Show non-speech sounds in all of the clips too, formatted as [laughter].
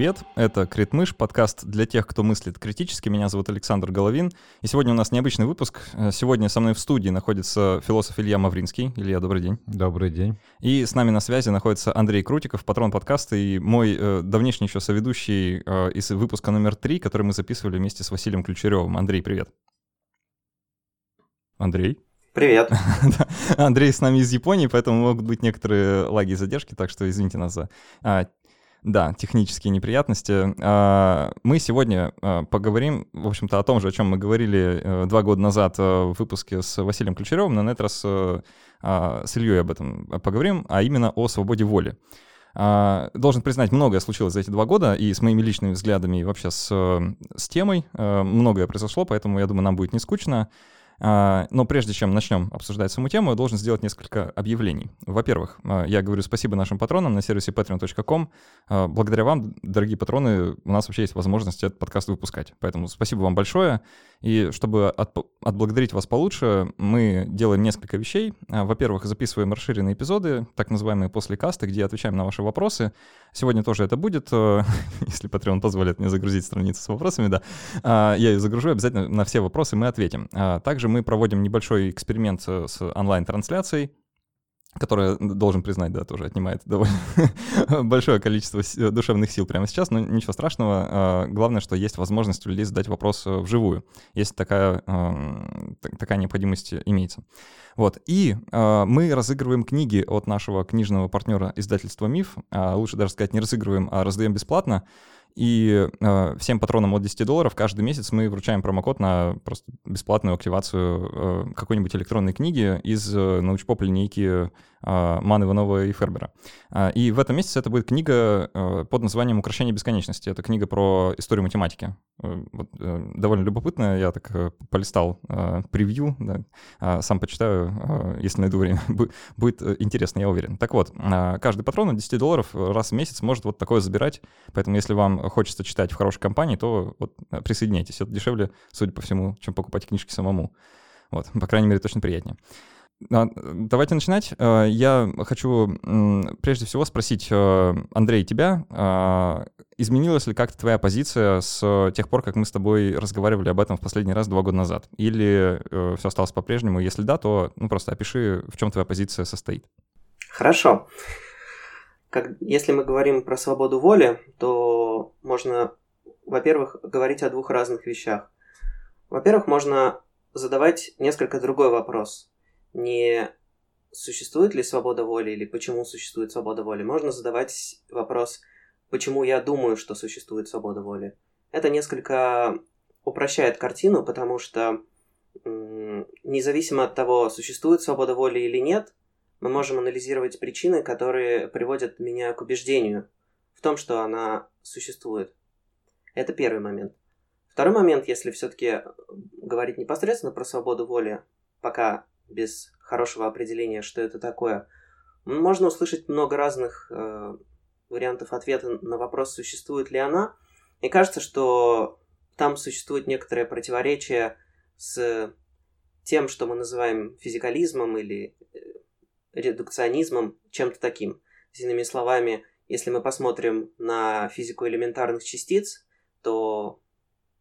Привет, это Критмыш, подкаст для тех, кто мыслит критически. Меня зовут Александр Головин. И сегодня у нас необычный выпуск. Э, сегодня со мной в студии находится философ Илья Мавринский. Илья, добрый день. Добрый день. И с нами на связи находится Андрей Крутиков, патрон подкаста и мой э, давнишний еще соведущий э, из выпуска номер три, который мы записывали вместе с Василием Ключеревым. Андрей, привет. Андрей. Привет. [laughs] Андрей с нами из Японии, поэтому могут быть некоторые лаги и задержки, так что извините нас за а, да, технические неприятности. А, мы сегодня а, поговорим, в общем-то, о том же, о чем мы говорили э, два года назад э, в выпуске с Василием Ключеревым, но на этот раз э, а, с Ильей об этом поговорим, а именно о свободе воли. Должен признать, многое случилось за эти два года, и с моими личными взглядами, и вообще с, с темой многое произошло, поэтому, я думаю, нам будет не скучно. А, но прежде чем начнем обсуждать саму тему, я должен сделать несколько объявлений. Во-первых, а, я говорю спасибо нашим патронам на сервисе patreon.com. А, благодаря вам, дорогие патроны, у нас вообще есть возможность этот подкаст выпускать. Поэтому спасибо вам большое. И чтобы от, отблагодарить вас получше, мы делаем несколько вещей. Во-первых, записываем расширенные эпизоды, так называемые после каста, где отвечаем на ваши вопросы. Сегодня тоже это будет, [laughs] если Patreon позволит мне загрузить страницу с вопросами, да. Я ее загружу, обязательно на все вопросы мы ответим. Также мы проводим небольшой эксперимент с онлайн-трансляцией, которая, должен признать, да, тоже отнимает довольно [laughs] большое количество душевных сил прямо сейчас, но ничего страшного. А, главное, что есть возможность у людей задать вопрос э, вживую, если такая, такая необходимость имеется. Вот. И э, мы разыгрываем книги от нашего книжного партнера издательства «Миф». А лучше даже сказать, не разыгрываем, а раздаем бесплатно. И э, всем патронам от 10 долларов каждый месяц мы вручаем промокод на просто бесплатную активацию э, какой-нибудь электронной книги из э, научпоп линейки а, Ман Иванова и Фербера. А, и в этом месяце это будет книга э, под названием «Украшение бесконечности». Это книга про историю математики. Э, вот, э, довольно любопытная. Я так полистал превью, да. А, сам почитаю, если найду время. [laughs] Будет интересно, я уверен. Так вот, каждый патрон от 10 долларов раз в месяц может вот такое забирать. Поэтому если вам хочется читать в хорошей компании, то вот присоединяйтесь. Это дешевле, судя по всему, чем покупать книжки самому. Вот, по крайней мере, точно приятнее. А, давайте начинать. А, я хочу прежде всего спросить, э, Андрей, тебя, а, изменилась ли как-то твоя позиция с тех пор, как мы с тобой разговаривали об этом в последний раз два года назад? Или э, все осталось по-прежнему? Если да, то ну, просто опиши, в чем твоя позиция состоит. Хорошо. Как, если мы говорим про свободу воли, то можно, во-первых, говорить о двух разных вещах. Во-первых, можно задавать несколько другой вопрос не существует ли свобода воли или почему существует свобода воли, можно задавать вопрос, почему я думаю, что существует свобода воли. Это несколько упрощает картину, потому что независимо от того, существует свобода воли или нет, мы можем анализировать причины, которые приводят меня к убеждению в том, что она существует. Это первый момент. Второй момент, если все-таки говорить непосредственно про свободу воли, пока без хорошего определения, что это такое. Можно услышать много разных э, вариантов ответа на вопрос, существует ли она. И кажется, что там существует некоторое противоречие с тем, что мы называем физикализмом или э, редукционизмом, чем-то таким. Иными словами, если мы посмотрим на физику элементарных частиц, то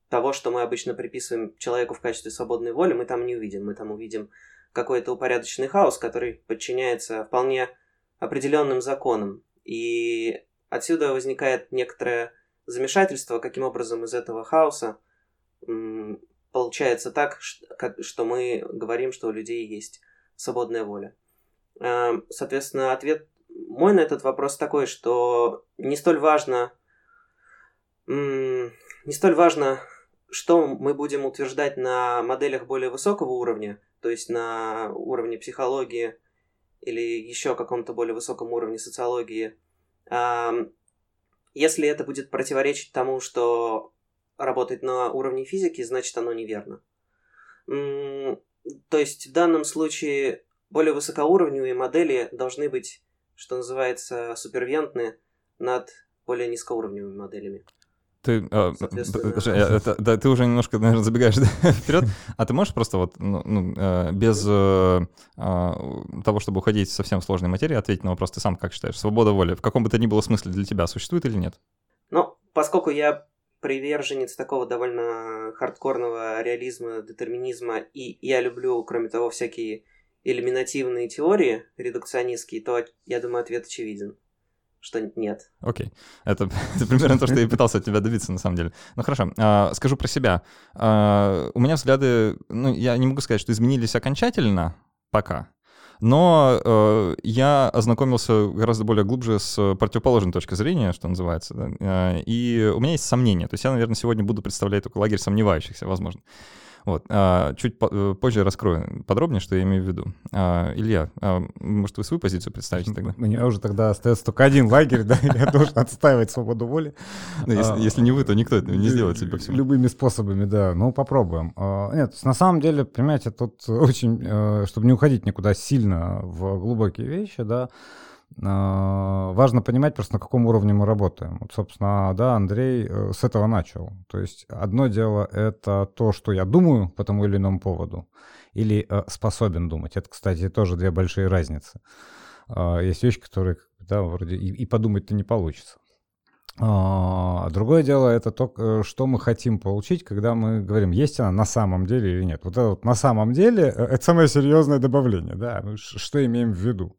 того, что мы обычно приписываем человеку в качестве свободной воли, мы там не увидим. Мы там увидим какой-то упорядоченный хаос, который подчиняется вполне определенным законам. И отсюда возникает некоторое замешательство, каким образом из этого хаоса получается так, что мы говорим, что у людей есть свободная воля. Эм, соответственно, ответ мой на этот вопрос такой, что не столь важно, не столь важно, что мы будем утверждать на моделях более высокого уровня, то есть на уровне психологии или еще каком-то более высоком уровне социологии, если это будет противоречить тому, что работает на уровне физики, значит оно неверно. То есть в данном случае более высокоуровневые модели должны быть, что называется, супервентны над более низкоуровневыми моделями. Ты, а, это, да, ты уже немножко, наверное, забегаешь [laughs] вперед. А ты можешь просто вот ну, ну, э, без э, а, того, чтобы уходить в совсем сложной материи, ответить на вопрос, ты сам как считаешь, свобода воли в каком бы то ни было смысле для тебя существует или нет? Ну, поскольку я приверженец такого довольно хардкорного реализма, детерминизма, и я люблю, кроме того, всякие элиминативные теории редукционистские, то, я думаю, ответ очевиден что нет. Окей. Это, [laughs] это примерно то, что я пытался от тебя добиться, на самом деле. Ну хорошо, а, скажу про себя. А, у меня взгляды, ну, я не могу сказать, что изменились окончательно пока, но э, я ознакомился гораздо более глубже с противоположной точки зрения, что называется, да, э, и у меня есть сомнения. То есть я, наверное, сегодня буду представлять только лагерь сомневающихся, возможно. Вот. А, чуть э, позже раскрою подробнее, что я имею в виду. А, Илья, а, может, вы свою позицию представите тогда? У меня уже тогда остается только один лагерь, да, я должен отстаивать свободу воли. Ну, если не вы, то никто это не сделает, по всему. Любыми способами, да. Ну, попробуем. Нет, на самом деле, понимаете, тут очень, э, чтобы не уходить никуда сильно в глубокие вещи, да, а, важно понимать просто, на каком уровне мы работаем. Вот, собственно, да, Андрей э, с этого начал. То есть одно дело — это то, что я думаю по тому или иному поводу, или э, способен думать. Это, кстати, тоже две большие разницы. А, есть вещи, которые, да, вроде и, и подумать-то не получится. А другое дело это то, э, что мы хотим получить, когда мы говорим, есть она на самом деле или нет. Вот это вот на самом деле это самое серьезное добавление, да, что имеем в виду.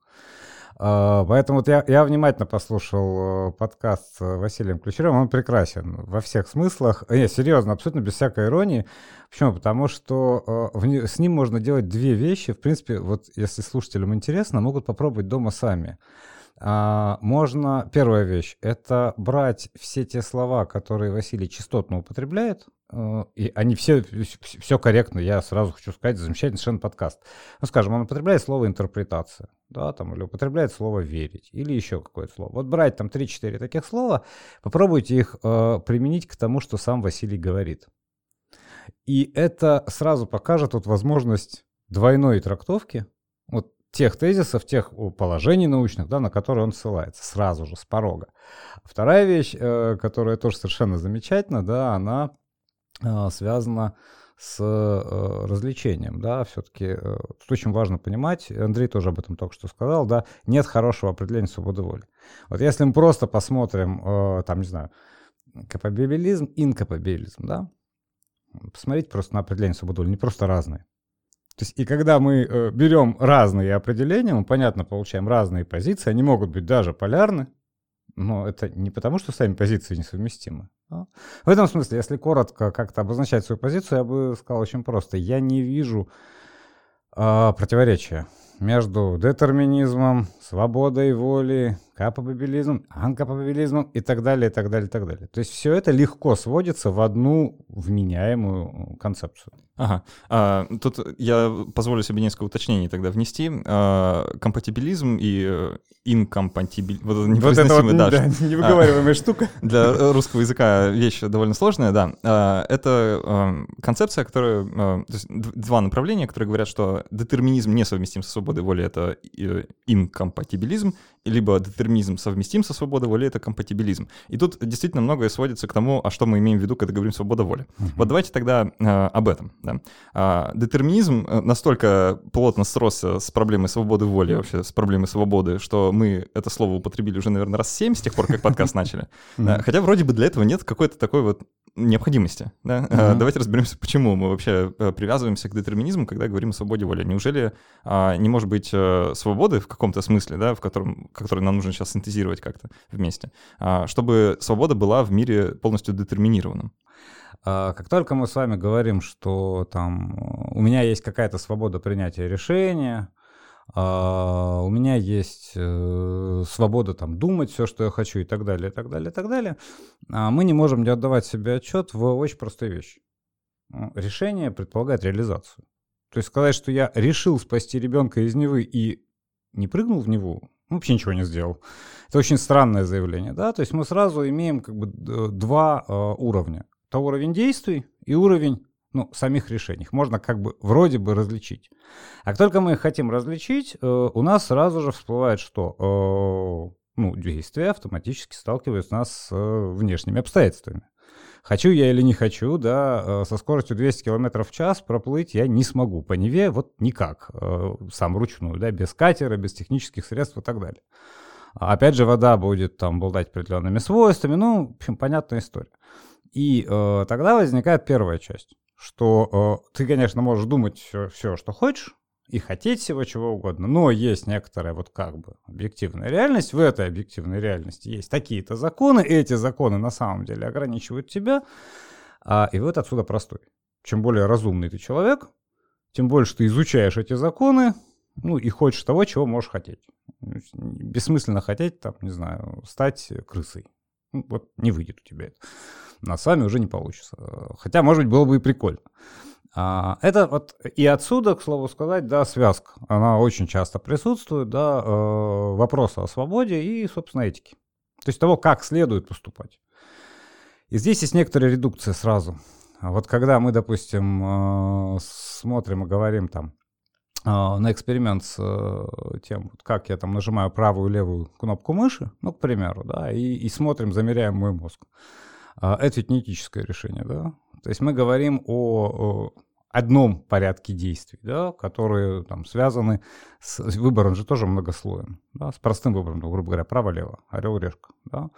А, поэтому вот я, я внимательно послушал э, подкаст с Василием Ключерем, он прекрасен во всех смыслах. Нет, серьезно, абсолютно без всякой иронии. Почему? Потому что э, с ним можно делать две вещи. В принципе, вот если слушателям интересно, могут попробовать дома сами. А, можно, первая вещь, это брать все те слова, которые Василий частотно употребляет, э, и они все, все корректно, я сразу хочу сказать, замечательный совершенно подкаст. Ну, скажем, он употребляет слово «интерпретация», да, там, или употребляет слово «верить», или еще какое-то слово. Вот брать там 3-4 таких слова, попробуйте их э, применить к тому, что сам Василий говорит. И это сразу покажет вот возможность двойной трактовки, вот тех тезисов, тех положений научных, да, на которые он ссылается сразу же, с порога. Вторая вещь, э, которая тоже совершенно замечательна, да, она э, связана с э, развлечением, да, все-таки тут очень важно понимать, Андрей тоже об этом только что сказал, да, нет хорошего определения свободы воли. Вот если мы просто посмотрим, там, не знаю, капабилизм, инкапабилизм, да, посмотрите просто на определение свободы воли, не просто разные. То есть и когда мы э, берем разные определения, мы, понятно, получаем разные позиции, они могут быть даже полярны, но это не потому, что сами позиции несовместимы. Да? В этом смысле, если коротко как-то обозначать свою позицию, я бы сказал очень просто. Я не вижу э, противоречия между детерминизмом, свободой воли, капабилизмом, анкапабилизмом и так далее, и так далее, и так далее. То есть все это легко сводится в одну вменяемую концепцию. Ага. А, тут я позволю себе несколько уточнений тогда внести. А, компатибилизм и э, инкомпатибилизм. Вот, вот это вот, да, да, невыговариваемая а, штука. [laughs] Для русского языка вещь довольно сложная, да. А, это а, концепция, которая... А, то есть два направления, которые говорят, что детерминизм несовместим со свободой воли, это инкомпатибилизм, либо детерминизм совместим со свободой воли, это компатибилизм. И тут действительно многое сводится к тому, а что мы имеем в виду, когда говорим свобода воли. Uh-huh. Вот давайте тогда э, об этом. Да. А, детерминизм э, настолько плотно сросся с проблемой свободы воли, вообще с проблемой свободы, что мы это слово употребили уже, наверное, раз семь с тех пор, как подкаст начали. Хотя вроде бы для этого нет какой-то такой вот необходимости. Uh-huh. Давайте разберемся, почему мы вообще э, привязываемся к детерминизму, когда говорим о свободе воли. Неужели а, не может быть а, свободы в каком-то смысле, да, в котором, который нам нужно сейчас синтезировать как-то вместе, а, чтобы свобода была в мире полностью детерминированным? А, как только мы с вами говорим, что там у меня есть какая-то свобода принятия решения, Uh, у меня есть uh, свобода там думать все, что я хочу и так далее, и так далее, и так далее. Мы не можем не отдавать себе отчет в очень простой вещи. Решение предполагает реализацию. То есть сказать, что я решил спасти ребенка из Невы и не прыгнул в ну, вообще ничего не сделал. Это очень странное заявление, да, то есть мы сразу имеем как бы два уровня. Это уровень действий и уровень ну, самих решений. Их можно как бы вроде бы различить. А как только мы их хотим различить, э, у нас сразу же всплывает, что э, ну, действия автоматически сталкиваются нас с э, внешними обстоятельствами. Хочу я или не хочу, да, э, со скоростью 200 км в час проплыть я не смогу. По Неве вот никак, э, сам ручную, да, без катера, без технических средств и так далее. Опять же, вода будет там обладать определенными свойствами, ну, в общем, понятная история. И э, тогда возникает первая часть, что э, ты, конечно, можешь думать все, что хочешь, и хотеть всего чего угодно, но есть некоторая вот как бы объективная реальность. В этой объективной реальности есть такие-то законы, эти законы на самом деле ограничивают тебя, а, и вот отсюда простой. Чем более разумный ты человек, тем больше ты изучаешь эти законы, ну и хочешь того, чего можешь хотеть. Бессмысленно хотеть, там, не знаю, стать крысой. Ну, вот не выйдет у тебя это. На с вами уже не получится. Хотя, может быть, было бы и прикольно. А, это вот и отсюда, к слову сказать, да, связка. Она очень часто присутствует, да, э, вопросы о свободе и, собственно, этики. То есть того, как следует поступать. И здесь есть некоторая редукция сразу. Вот когда мы, допустим, э, смотрим и говорим там э, на эксперимент с тем, как я там нажимаю правую и левую кнопку мыши, ну, к примеру, да, и, и смотрим, замеряем мой мозг. Э, это ведь не этическое решение, да. То есть мы говорим о, одном порядке действий, да, которые там связаны с выбором же тоже многослоем, да, с простым выбором, грубо говоря, право-лево, орел-решка, да.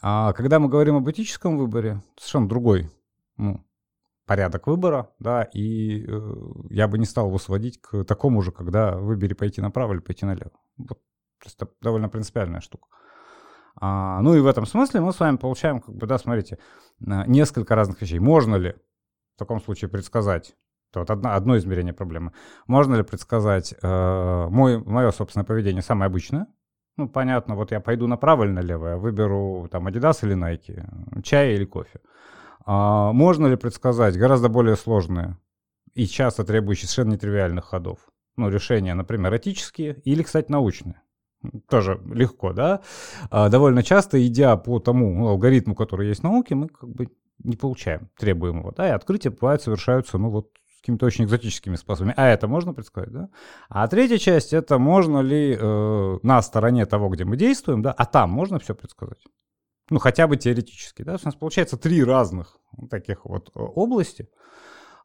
А когда мы говорим об этическом выборе, совершенно другой ну, порядок выбора, да, и э, я бы не стал его сводить к такому же, когда выбери пойти направо или пойти налево. Вот, то есть это довольно принципиальная штука. А, ну и в этом смысле мы с вами получаем, как бы, да, смотрите, несколько разных вещей. Можно ли в таком случае предсказать, это вот одно, одно измерение проблемы, можно ли предсказать э, мой, мое собственное поведение самое обычное, ну, понятно, вот я пойду направо или налево, я выберу там Adidas или Nike, чай или кофе. А можно ли предсказать гораздо более сложные и часто требующие совершенно нетривиальных ходов? Ну, решения, например, этические или, кстати, научные тоже легко, да, а, довольно часто, идя по тому алгоритму, который есть в науке, мы как бы не получаем требуемого, да, и открытия бывают совершаются, ну, вот какими-то очень экзотическими способами. А это можно предсказать, да? А третья часть, это можно ли э, на стороне того, где мы действуем, да, а там можно все предсказать. Ну, хотя бы теоретически, да, у нас получается три разных таких вот э, области,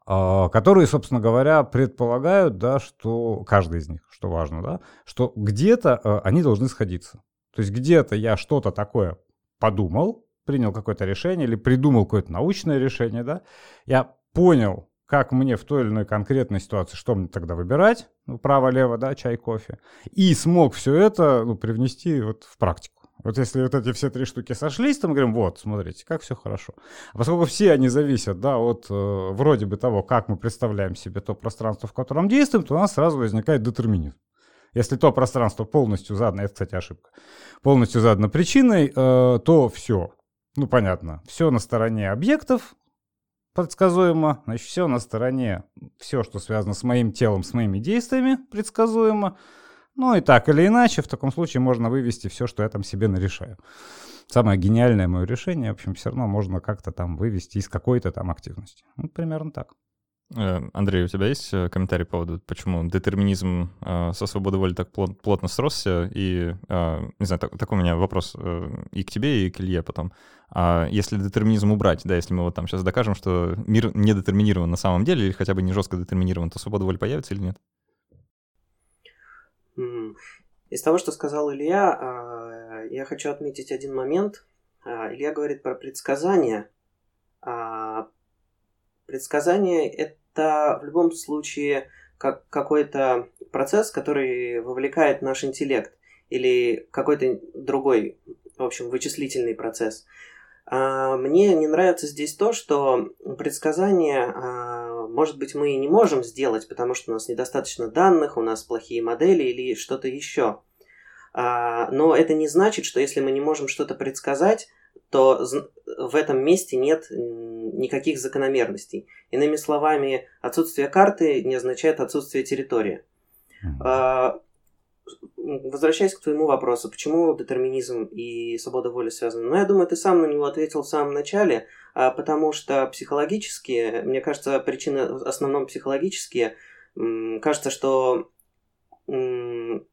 которые, собственно говоря, предполагают, да, что каждый из них, что важно, да, что где-то э, они должны сходиться. То есть где-то я что-то такое подумал, принял какое-то решение или придумал какое-то научное решение, да, я понял, как мне в той или иной конкретной ситуации, что мне тогда выбирать, ну, право-лево, да, чай, кофе, и смог все это ну, привнести вот в практику. Вот если вот эти все три штуки сошлись, то мы говорим, вот, смотрите, как все хорошо. А поскольку все они зависят, да, от э, вроде бы того, как мы представляем себе то пространство, в котором действуем, то у нас сразу возникает детерминизм. Если то пространство полностью задано, это, кстати, ошибка, полностью задано причиной, э, то все, ну, понятно, все на стороне объектов, предсказуемо, значит, все на стороне, все, что связано с моим телом, с моими действиями, предсказуемо, ну и так или иначе, в таком случае можно вывести все, что я там себе нарешаю. Самое гениальное мое решение, в общем, все равно можно как-то там вывести из какой-то там активности. Ну, примерно так. Э, Андрей, у тебя есть э, комментарий по поводу, почему детерминизм э, со свободой воли так плот, плотно сросся? И, не знаю, так, такой у меня вопрос и к тебе, и к Илье потом. А если детерминизм убрать, да, если мы вот там сейчас докажем, что мир не детерминирован на самом деле, или хотя бы не жестко детерминирован, то свобода воли появится или нет? Из того, что сказал Илья, а, я хочу отметить один момент. А, Илья говорит про предсказания. А, предсказание – это в любом случае как какой-то процесс, который вовлекает наш интеллект или какой-то другой, в общем, вычислительный процесс. Мне не нравится здесь то, что предсказание может быть, мы и не можем сделать, потому что у нас недостаточно данных, у нас плохие модели или что-то еще. А, но это не значит, что если мы не можем что-то предсказать, то в этом месте нет никаких закономерностей. Иными словами, отсутствие карты не означает отсутствие территории. А, возвращаясь к твоему вопросу, почему детерминизм и свобода воли связаны? Ну, я думаю, ты сам на него ответил в самом начале, а, потому что психологически, мне кажется, причины в основном психологические. Кажется, что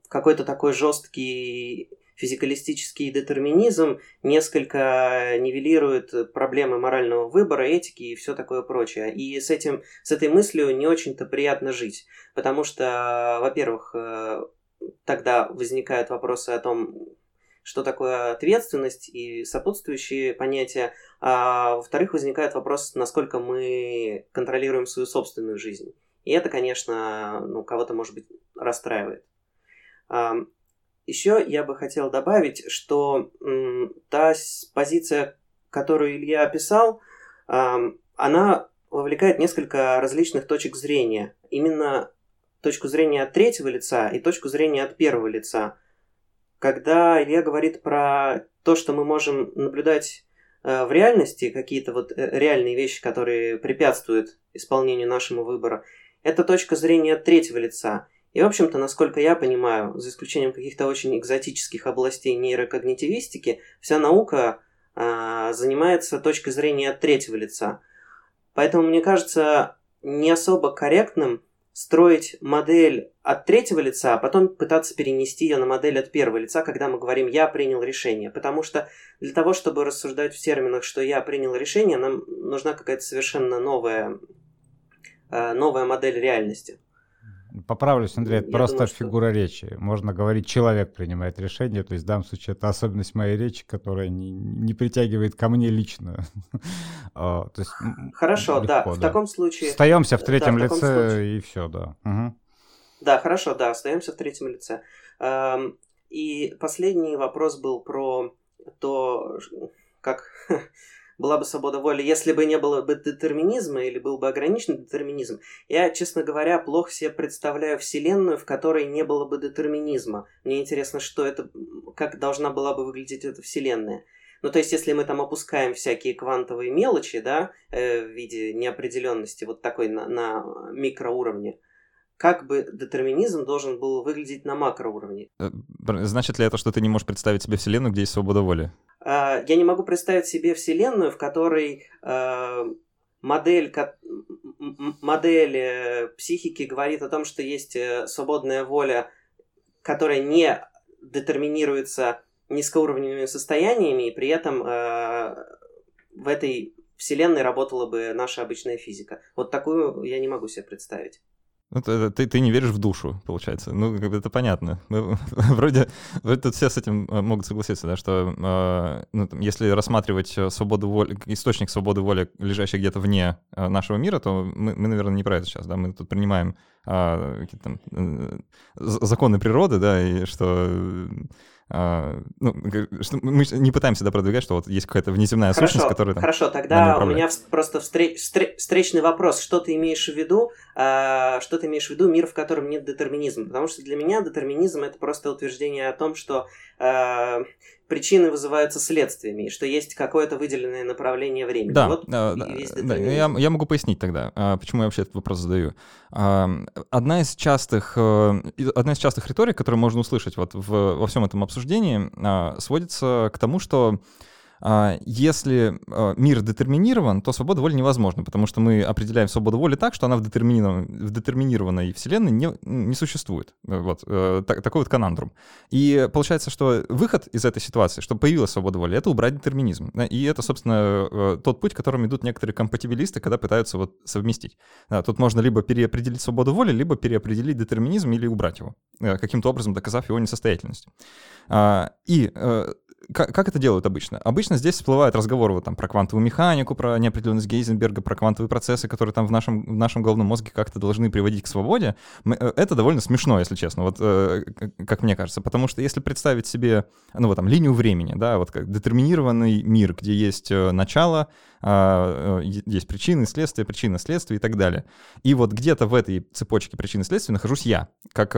какой-то такой жесткий физикалистический детерминизм несколько нивелирует проблемы морального выбора, этики и все такое прочее. И с, этим, с этой мыслью не очень-то приятно жить, потому что, во-первых, э, тогда возникают вопросы о том, что такое ответственность и сопутствующие понятия, а во-вторых, возникает вопрос, насколько мы контролируем свою собственную жизнь. И это, конечно, ну, кого-то, может быть, расстраивает. Еще я бы хотел добавить, что та позиция, которую Илья описал, она вовлекает несколько различных точек зрения. Именно точку зрения от третьего лица и точку зрения от первого лица. Когда Илья говорит про то, что мы можем наблюдать э, в реальности, какие-то вот э, реальные вещи, которые препятствуют исполнению нашего выбора, это точка зрения от третьего лица. И, в общем-то, насколько я понимаю, за исключением каких-то очень экзотических областей нейрокогнитивистики, вся наука э, занимается точкой зрения от третьего лица. Поэтому мне кажется не особо корректным строить модель от третьего лица, а потом пытаться перенести ее на модель от первого лица, когда мы говорим «я принял решение». Потому что для того, чтобы рассуждать в терминах, что «я принял решение», нам нужна какая-то совершенно новая, э, новая модель реальности. Поправлюсь, Андрей, это Я просто думаю, фигура что... речи. Можно говорить, человек принимает решение, то есть в данном случае это особенность моей речи, которая не, не притягивает ко мне лично. [laughs] А, то есть, хорошо, легко, да, в таком случае... Остаемся в третьем да, в лице случае... и все, да. Угу. Да, хорошо, да, остаемся в третьем лице. И последний вопрос был про то, как [laughs] была бы свобода воли, если бы не было бы детерминизма или был бы ограничен детерминизм. Я, честно говоря, плохо себе представляю вселенную, в которой не было бы детерминизма. Мне интересно, что это, как должна была бы выглядеть эта вселенная. Ну, то есть, если мы там опускаем всякие квантовые мелочи, да, э, в виде неопределенности вот такой на, на микроуровне, как бы детерминизм должен был выглядеть на макроуровне. Э, значит ли это, что ты не можешь представить себе вселенную, где есть свобода воли? А, я не могу представить себе вселенную, в которой а, модель, модель э, психики говорит о том, что есть э, свободная воля, которая не детерминируется низкоуровневыми состояниями, и при этом э, в этой вселенной работала бы наша обычная физика. Вот такую я не могу себе представить. Ну, ты, ты, ты не веришь в душу, получается. Ну, как бы это понятно. Мы, [laughs] вроде, вроде тут все с этим э, могут согласиться, да, что э, ну, там, если рассматривать э, свободу воли, источник свободы воли, лежащий где-то вне э, нашего мира, то мы, мы, наверное, не про это сейчас, да, мы тут принимаем э, там, э, законы природы, да, и что а, ну, мы не пытаемся да, продвигать, что вот есть какая-то внеземная хорошо, сущность, которая там... Хорошо, тогда у меня просто встреч, встречный вопрос. Что ты имеешь в виду? А, что ты имеешь в виду мир, в котором нет детерминизма? Потому что для меня детерминизм это просто утверждение о том, что а, причины вызываются следствиями, и что есть какое-то выделенное направление времени. Да, вот да, да я, я могу пояснить тогда, а, почему я вообще этот вопрос задаю. А, одна из частых, э, одна из частых риторик, которую можно услышать вот в, во всем этом обсуждении, а, сводится к тому, что если а, мир детерминирован, то свобода воли невозможна, потому что мы определяем свободу воли так, что она в, детерминированной, в детерминированной вселенной не, не существует. Вот, э, так, такой вот конандрум. И получается, что выход из этой ситуации, чтобы появилась свобода воли, это убрать детерминизм. И это, собственно, э, тот путь, которым идут некоторые компатибилисты, когда пытаются вот совместить. Тут можно либо переопределить свободу воли, либо переопределить детерминизм или убрать его, э, каким-то образом доказав его несостоятельность. А, и как, это делают обычно? Обычно здесь всплывают разговоры вот, там, про квантовую механику, про неопределенность Гейзенберга, про квантовые процессы, которые там в нашем, в нашем головном мозге как-то должны приводить к свободе. Э, это довольно смешно, если честно, вот э, как мне кажется. Потому что если представить себе, ну вот там, линию времени, да, вот как детерминированный мир, где есть э, начало, а, есть причины, следствия, причины, следствия и так далее. И вот где-то в этой цепочке причин и следствий нахожусь я, как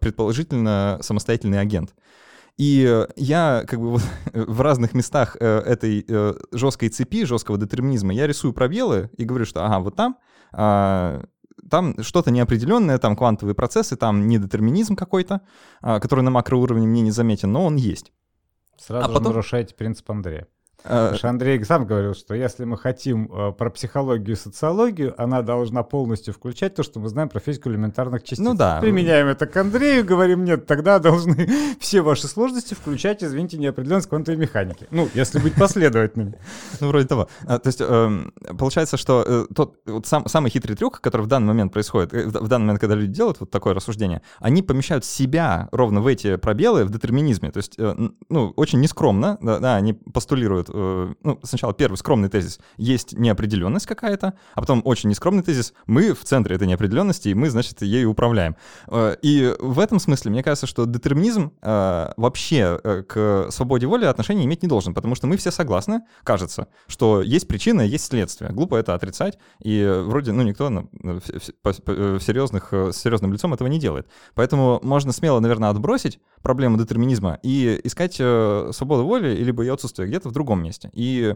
предположительно самостоятельный агент. И я как бы [laughs] в разных местах э, этой э, жесткой цепи, жесткого детерминизма, я рисую пробелы и говорю, что ага, вот там а, там что-то неопределенное, там квантовые процессы, там недетерминизм какой-то, а, который на макроуровне мне не заметен, но он есть. Сразу а же потом... нарушаете принцип Андрея. Что Андрей сам говорил, что если мы хотим э, про психологию и социологию, она должна полностью включать то, что мы знаем про физику элементарных частиц. Ну да. Применяем это к Андрею, говорим, нет, тогда должны [laughs] все ваши сложности включать, извините, неопределенность квантовой механики. Ну, если быть последовательными. Ну, вроде того. А, то есть эм, получается, что э, тот самый хитрый трюк, который в данный момент происходит, э, в данный момент, когда люди делают вот такое рассуждение, они помещают себя ровно в эти пробелы в детерминизме. То есть, ну, очень нескромно, да они постулируют Э, ну, сначала первый скромный тезис, есть неопределенность какая-то, а потом очень нескромный тезис, мы в центре этой неопределенности, и мы, значит, ею управляем. Э, и в этом смысле, мне кажется, что детерминизм э, вообще к свободе воли отношения иметь не должен, потому что мы все согласны, кажется, что есть причина, есть следствие. Глупо это отрицать, и вроде, ну, никто в серьезных, с серьезным лицом этого не делает. Поэтому можно смело, наверное, отбросить проблему детерминизма и искать свободу воли, либо ее отсутствие где-то в другом месте. И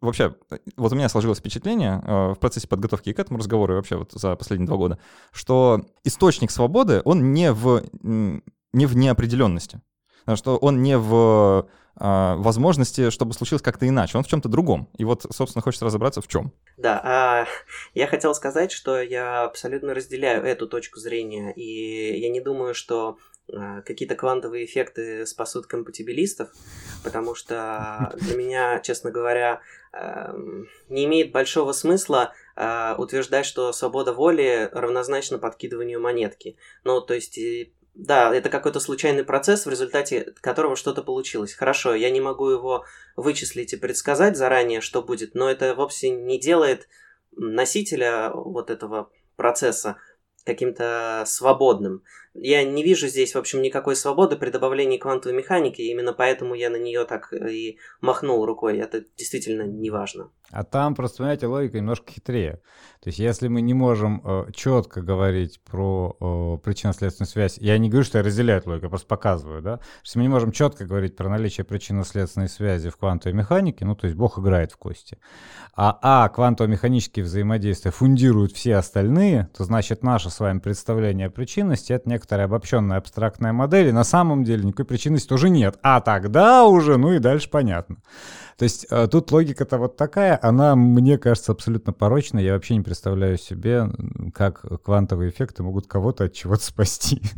вообще, вот у меня сложилось впечатление э, в процессе подготовки к этому разговору и вообще вот за последние два года, что источник свободы, он не в, не в неопределенности, что он не в э, возможности, чтобы случилось как-то иначе, он в чем-то другом. И вот, собственно, хочется разобраться в чем. Да, а, [laughs] я хотел сказать, что я абсолютно разделяю эту точку зрения, и я не думаю, что какие-то квантовые эффекты спасут компатибилистов, потому что для меня, честно говоря, эм, не имеет большого смысла а, утверждать, что свобода воли равнозначна подкидыванию монетки. Ну, то есть, да, это какой-то случайный процесс, в результате которого что-то получилось. Хорошо, я не могу его вычислить и предсказать заранее, что будет, но это вовсе не делает носителя вот этого процесса каким-то свободным. Я не вижу здесь, в общем, никакой свободы при добавлении квантовой механики, и именно поэтому я на нее так и махнул рукой. Это действительно не важно. А там, просто, понимаете, логика немножко хитрее. То есть, если мы не можем э, четко говорить про э, причинно-следственную связь, я не говорю, что я разделяю логику, я просто показываю, да, если мы не можем четко говорить про наличие причинно-следственной связи в квантовой механике, ну, то есть Бог играет в кости, а, а квантово-механические взаимодействия фундируют все остальные, то значит наше с вами представление о причинности — это некоторая обобщенная абстрактная модель, и на самом деле никакой причинности тоже нет. А тогда уже, ну и дальше понятно. То есть э, тут логика-то вот такая, она, мне кажется, абсолютно порочная. Я вообще не представляю себе, как квантовые эффекты могут кого-то от чего-то спасти. [laughs]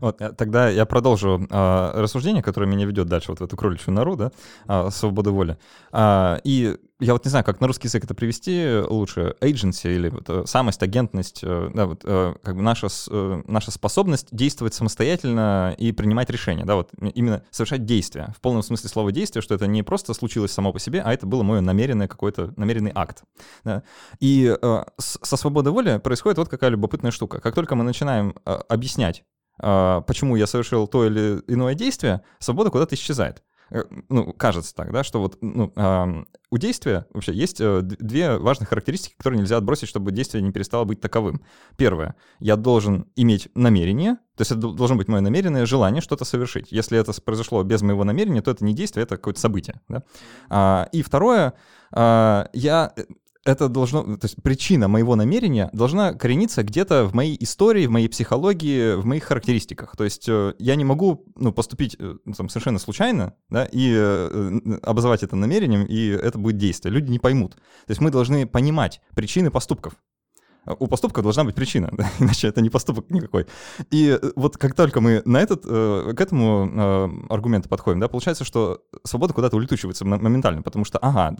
Вот, э, тогда я продолжу э, рассуждение, которое меня ведет дальше вот в эту кроличью нору, да, э, свободы воли. Э, и я вот не знаю, как на русский язык это привести лучше, agency или вот, э, самость, агентность, э, да, вот, как бы наша, наша способность действовать самостоятельно и принимать решения, да, вот именно совершать действия, в полном смысле слова действия, что это не просто случилось само по себе, а это было мое намеренное какой-то, намеренный акт. Да. И э, со свободой воли происходит вот какая любопытная штука. Как только мы начинаем э, объяснять, э, почему я совершил то или иное действие, свобода куда-то исчезает. Э, ну, кажется так, да, что вот ну, э, у действия вообще есть э, две важные характеристики, которые нельзя отбросить, чтобы действие не перестало быть таковым. Первое, я должен иметь намерение, то есть это должно быть мое намеренное желание что-то совершить. Если это произошло без моего намерения, то это не действие, это какое-то событие. Да? А, и второе, а, я э, это должно, то есть причина моего намерения должна корениться где-то в моей истории, в моей психологии, в моих характеристиках. То есть э, я не могу ну, поступить э, ну, там, совершенно случайно да, и э, обозвать это намерением, и это будет действие. Люди не поймут. То есть мы должны понимать причины поступков у поступка должна быть причина, [laughs] да? иначе это не поступок никакой. И э, вот как только мы на этот, э, к этому э, аргументу подходим, да, получается, что свобода куда-то улетучивается моментально, потому что, ага,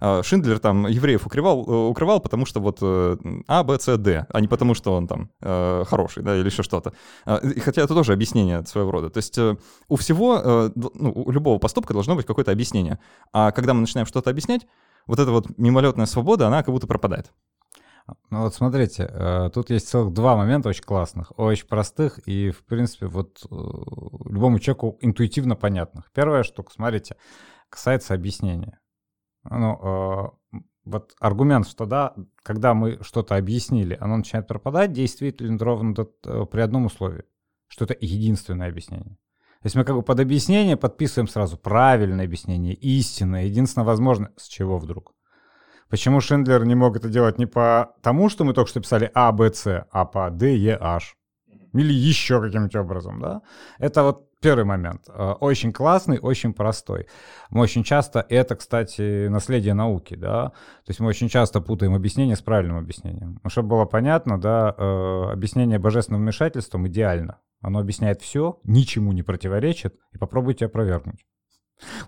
да, Шиндлер там евреев укрывал, укрывал, потому что вот А, Б, С, Д, а не потому что он там хороший, да, или еще что-то. Хотя это тоже объяснение своего рода. То есть у всего, ну, у любого поступка должно быть какое-то объяснение. А когда мы начинаем что-то объяснять, вот эта вот мимолетная свобода, она как будто пропадает. Ну вот смотрите, э, тут есть целых два момента очень классных, очень простых и, в принципе, вот э, любому человеку интуитивно понятных. Первая штука, смотрите, касается объяснения. Ну, э, вот аргумент, что да, когда мы что-то объяснили, оно начинает пропадать, действительно ровно при одном условии, что это единственное объяснение. То есть мы как бы под объяснение подписываем сразу правильное объяснение, истинное, единственное возможное, с чего вдруг. Почему Шиндлер не мог это делать не по тому, что мы только что писали А, Б, С, а по Д, Е, H? Или еще каким-нибудь образом, да? Это вот Первый момент. Э, очень классный, очень простой. Мы очень часто, это, кстати, наследие науки, да, то есть мы очень часто путаем объяснение с правильным объяснением. Ну, чтобы было понятно, да, э, объяснение божественным вмешательством идеально. Оно объясняет все, ничему не противоречит, и попробуйте опровергнуть.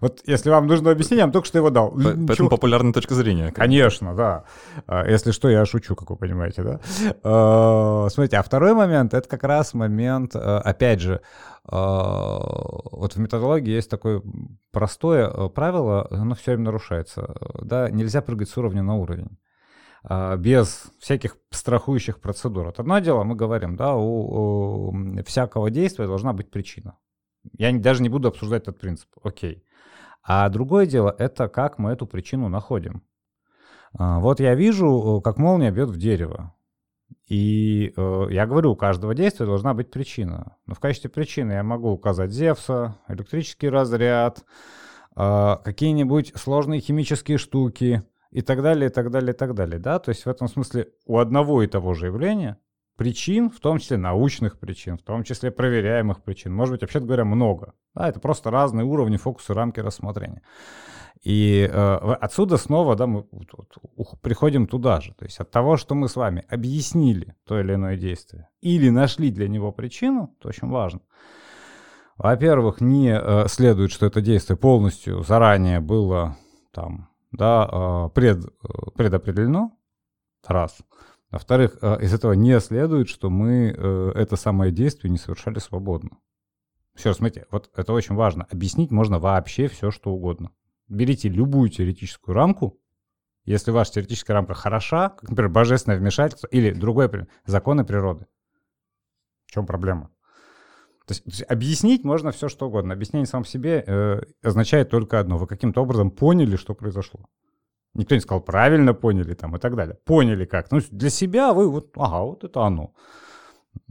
Вот если вам нужно объяснение, я вам только что его дал. Поэтому Чего? популярная точка зрения. Конечно, да. А, если что, я шучу, как вы понимаете, да. А, смотрите, а второй момент, это как раз момент, а, опять же, вот в методологии есть такое простое правило, оно все время нарушается. Да, нельзя прыгать с уровня на уровень без всяких страхующих процедур. Вот одно дело, мы говорим, да, у, у всякого действия должна быть причина. Я даже не буду обсуждать этот принцип. Окей. А другое дело, это как мы эту причину находим. А, вот я вижу, как молния бьет в дерево. И э, я говорю, у каждого действия должна быть причина. Но в качестве причины я могу указать Зевса, электрический разряд, э, какие-нибудь сложные химические штуки и так далее, и так далее, и так далее. Да? То есть в этом смысле у одного и того же явления причин, в том числе научных причин, в том числе проверяемых причин, может быть, вообще говоря, много. Да, это просто разные уровни фокуса, рамки рассмотрения. И э, отсюда снова да, мы приходим туда же. То есть от того, что мы с вами объяснили то или иное действие или нашли для него причину, это очень важно. Во-первых, не э, следует, что это действие полностью заранее было там, да, э, пред, э, предопределено. Раз. Во-вторых, э, из этого не следует, что мы э, это самое действие не совершали свободно. Еще раз, смотрите, вот это очень важно. Объяснить можно вообще все, что угодно. Берите любую теоретическую рамку, если ваша теоретическая рамка хороша, как, например, божественное вмешательство или другой законы природы. В чем проблема? То есть, то есть объяснить можно все, что угодно. Объяснение сам себе э, означает только одно. Вы каким-то образом поняли, что произошло. Никто не сказал, правильно поняли там и так далее. Поняли как. Ну, для себя вы вот, ага, вот это оно.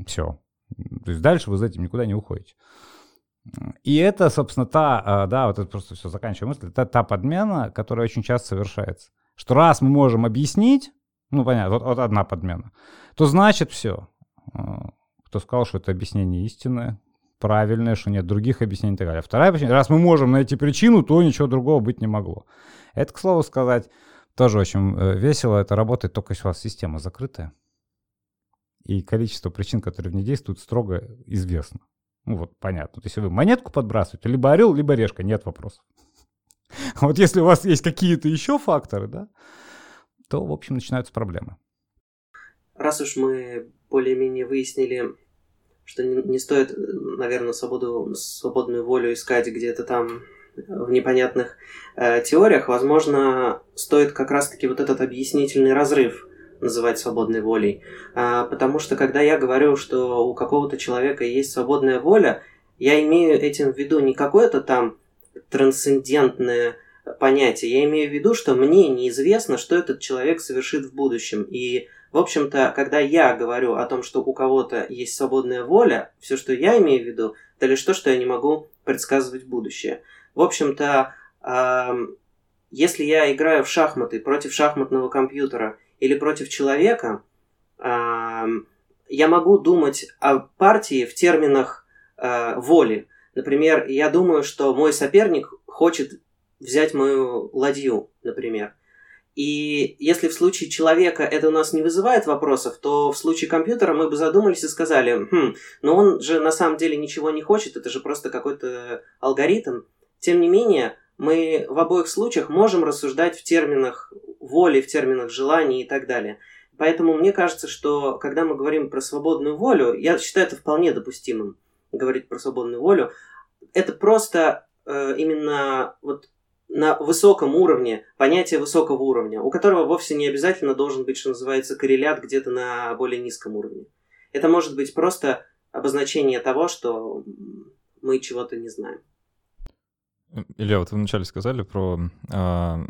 Все. То есть дальше вы за этим никуда не уходите. И это, собственно, та, а, да, вот это просто все, заканчивая мысль, это та подмена, которая очень часто совершается. Что раз мы можем объяснить, ну, понятно, вот, вот одна подмена, то значит все. А, кто сказал, что это объяснение истинное, правильное, что нет других объяснений и так далее. Вторая причина, раз мы можем найти причину, то ничего другого быть не могло. Это, к слову сказать, тоже очень э, весело. Это работает только если у вас система закрытая. И количество причин, которые в ней действуют, строго известно. Ну вот, понятно. То есть вы монетку подбрасываете, либо орел, либо решка, нет вопросов. [laughs] Вот если у вас есть какие-то еще факторы, да, то, в общем, начинаются проблемы. Раз уж мы более-менее выяснили, что не, стоит, наверное, свободу, свободную волю искать где-то там в непонятных э, теориях, возможно, стоит как раз-таки вот этот объяснительный разрыв называть свободной волей. А, потому что когда я говорю, что у какого-то человека есть свободная воля, я имею этим в виду не какое-то там трансцендентное понятие. Я имею в виду, что мне неизвестно, что этот человек совершит в будущем. И, в общем-то, когда я говорю о том, что у кого-то есть свободная воля, все, что я имею в виду, это лишь то, что я не могу предсказывать будущее. В общем-то, если я играю в шахматы против шахматного компьютера или против человека, я могу думать о партии в терминах э, воли. Например, я думаю, что мой соперник хочет взять мою ладью, например. И если в случае человека это у нас не вызывает вопросов, то в случае компьютера мы бы задумались и сказали, хм, но он же на самом деле ничего не хочет, это же просто какой-то алгоритм. Тем не менее, мы в обоих случаях можем рассуждать в терминах воли, в терминах желаний и так далее. Поэтому мне кажется, что когда мы говорим про свободную волю, я считаю это вполне допустимым говорить про свободную волю. Это просто э, именно вот на высоком уровне, понятие высокого уровня, у которого вовсе не обязательно должен быть, что называется, коррелят где-то на более низком уровне. Это может быть просто обозначение того, что мы чего-то не знаем. Илья, вот вы вначале сказали про, э,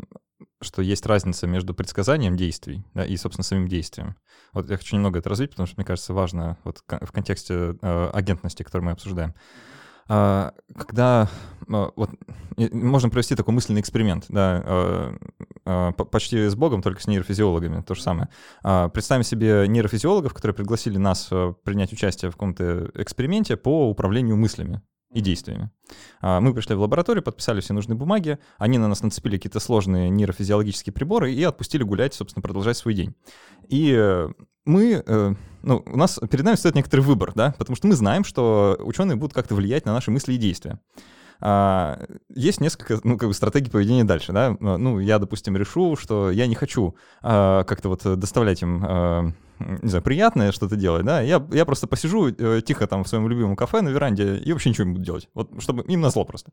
что есть разница между предсказанием действий да, и, собственно, самим действием. Вот я хочу немного это развить, потому что, мне кажется, важно вот в контексте э, агентности, которую мы обсуждаем. Э, когда вот можно провести такой мысленный эксперимент, да, почти с Богом, только с нейрофизиологами, то же самое. Представим себе нейрофизиологов, которые пригласили нас принять участие в каком-то эксперименте по управлению мыслями и действиями. А, мы пришли в лабораторию, подписали все нужные бумаги, они на нас нацепили какие-то сложные нейрофизиологические приборы и отпустили гулять, собственно, продолжать свой день. И э, мы, э, ну, у нас перед нами стоит некоторый выбор, да, потому что мы знаем, что ученые будут как-то влиять на наши мысли и действия. А, есть несколько, ну, как бы стратегий поведения дальше, да. Ну, я, допустим, решу, что я не хочу а, как-то вот доставлять им не знаю, приятное что-то делать, да, я, я просто посижу э, тихо там в своем любимом кафе на веранде и вообще ничего не буду делать. Вот чтобы им на зло просто.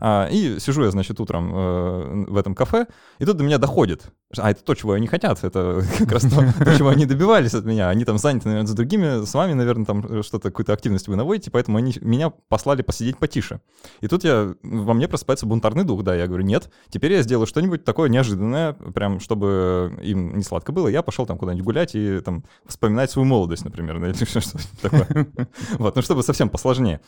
А, и сижу я, значит, утром э, в этом кафе, и тут до меня доходит. А это то, чего они хотят, это [laughs] как раз то, то, чего они добивались от меня. Они там заняты, наверное, с другими, с вами, наверное, там что-то, какую-то активность вы наводите, поэтому они меня послали посидеть потише. И тут я, во мне просыпается бунтарный дух, да, я говорю, нет, теперь я сделаю что-нибудь такое неожиданное, прям чтобы им не сладко было. Я пошел там куда-нибудь гулять и там вспоминать свою молодость, например, или [laughs] что-то такое. [laughs] Вот, ну чтобы совсем посложнее.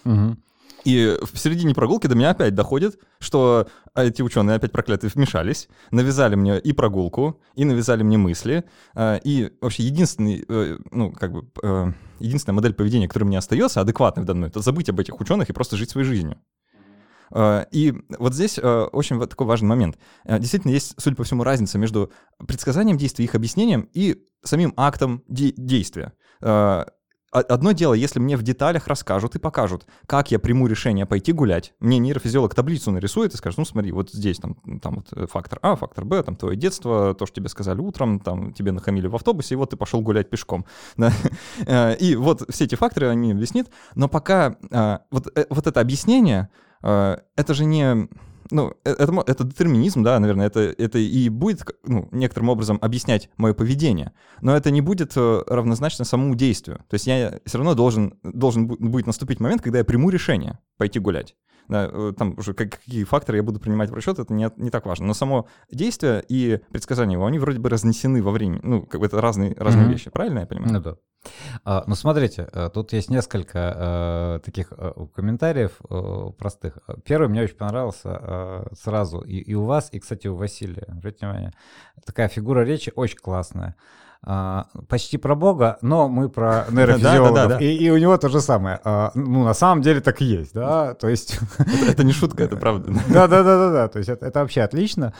И в середине прогулки до меня опять доходит, что эти ученые опять проклятые вмешались, навязали мне и прогулку, и навязали мне мысли. А, и вообще единственный, э, ну, как бы, э, единственная модель поведения, которая мне остается, адекватной в данную, это забыть об этих ученых и просто жить своей жизнью. А, и вот здесь э, очень такой важный момент. Действительно, есть, судя по всему, разница между предсказанием действий, их объяснением и самим актом де- действия а, Одно дело, если мне в деталях расскажут и покажут, как я приму решение пойти гулять. Мне нейрофизиолог таблицу нарисует и скажет, ну смотри, вот здесь там, там вот э, фактор А, фактор Б, там твое детство, то, что тебе сказали утром, там тебе нахамили в автобусе, и вот ты пошел гулять пешком. [laughs] Да? Э, и вот все эти факторы, они объяснит. Но пока э, вот, вот это объяснение, это же не ну, э, это, это детерминизм, да, наверное, это, это и будет ну, некоторым образом объяснять мое поведение, но это не будет э, равнозначно самому действию. То есть я все равно должен, должен будет наступить момент, когда я приму решение пойти гулять. Да, э, там уже какие факторы я буду принимать в расчет, это не, не так важно. Но само действие и предсказание его, они вроде бы разнесены во времени. Ну, как бы это разные, разные mm-hmm. вещи, правильно я понимаю? Ну да. А, ну, смотрите, э, тут есть несколько э, таких э, комментариев э, простых. Первый мне очень понравился э, сразу и, и у вас, и, кстати, у Василия. Обратите внимание, такая фигура речи очень классная. А, почти про Бога, но мы про нейрофизиологов. [laughs] Да, да, да, и, и у него то же самое. А, ну, на самом деле так и есть, да, то есть... [laughs] Это, это не шутка, это правда. [laughs] Да-да-да-да, то есть это, это вообще отлично.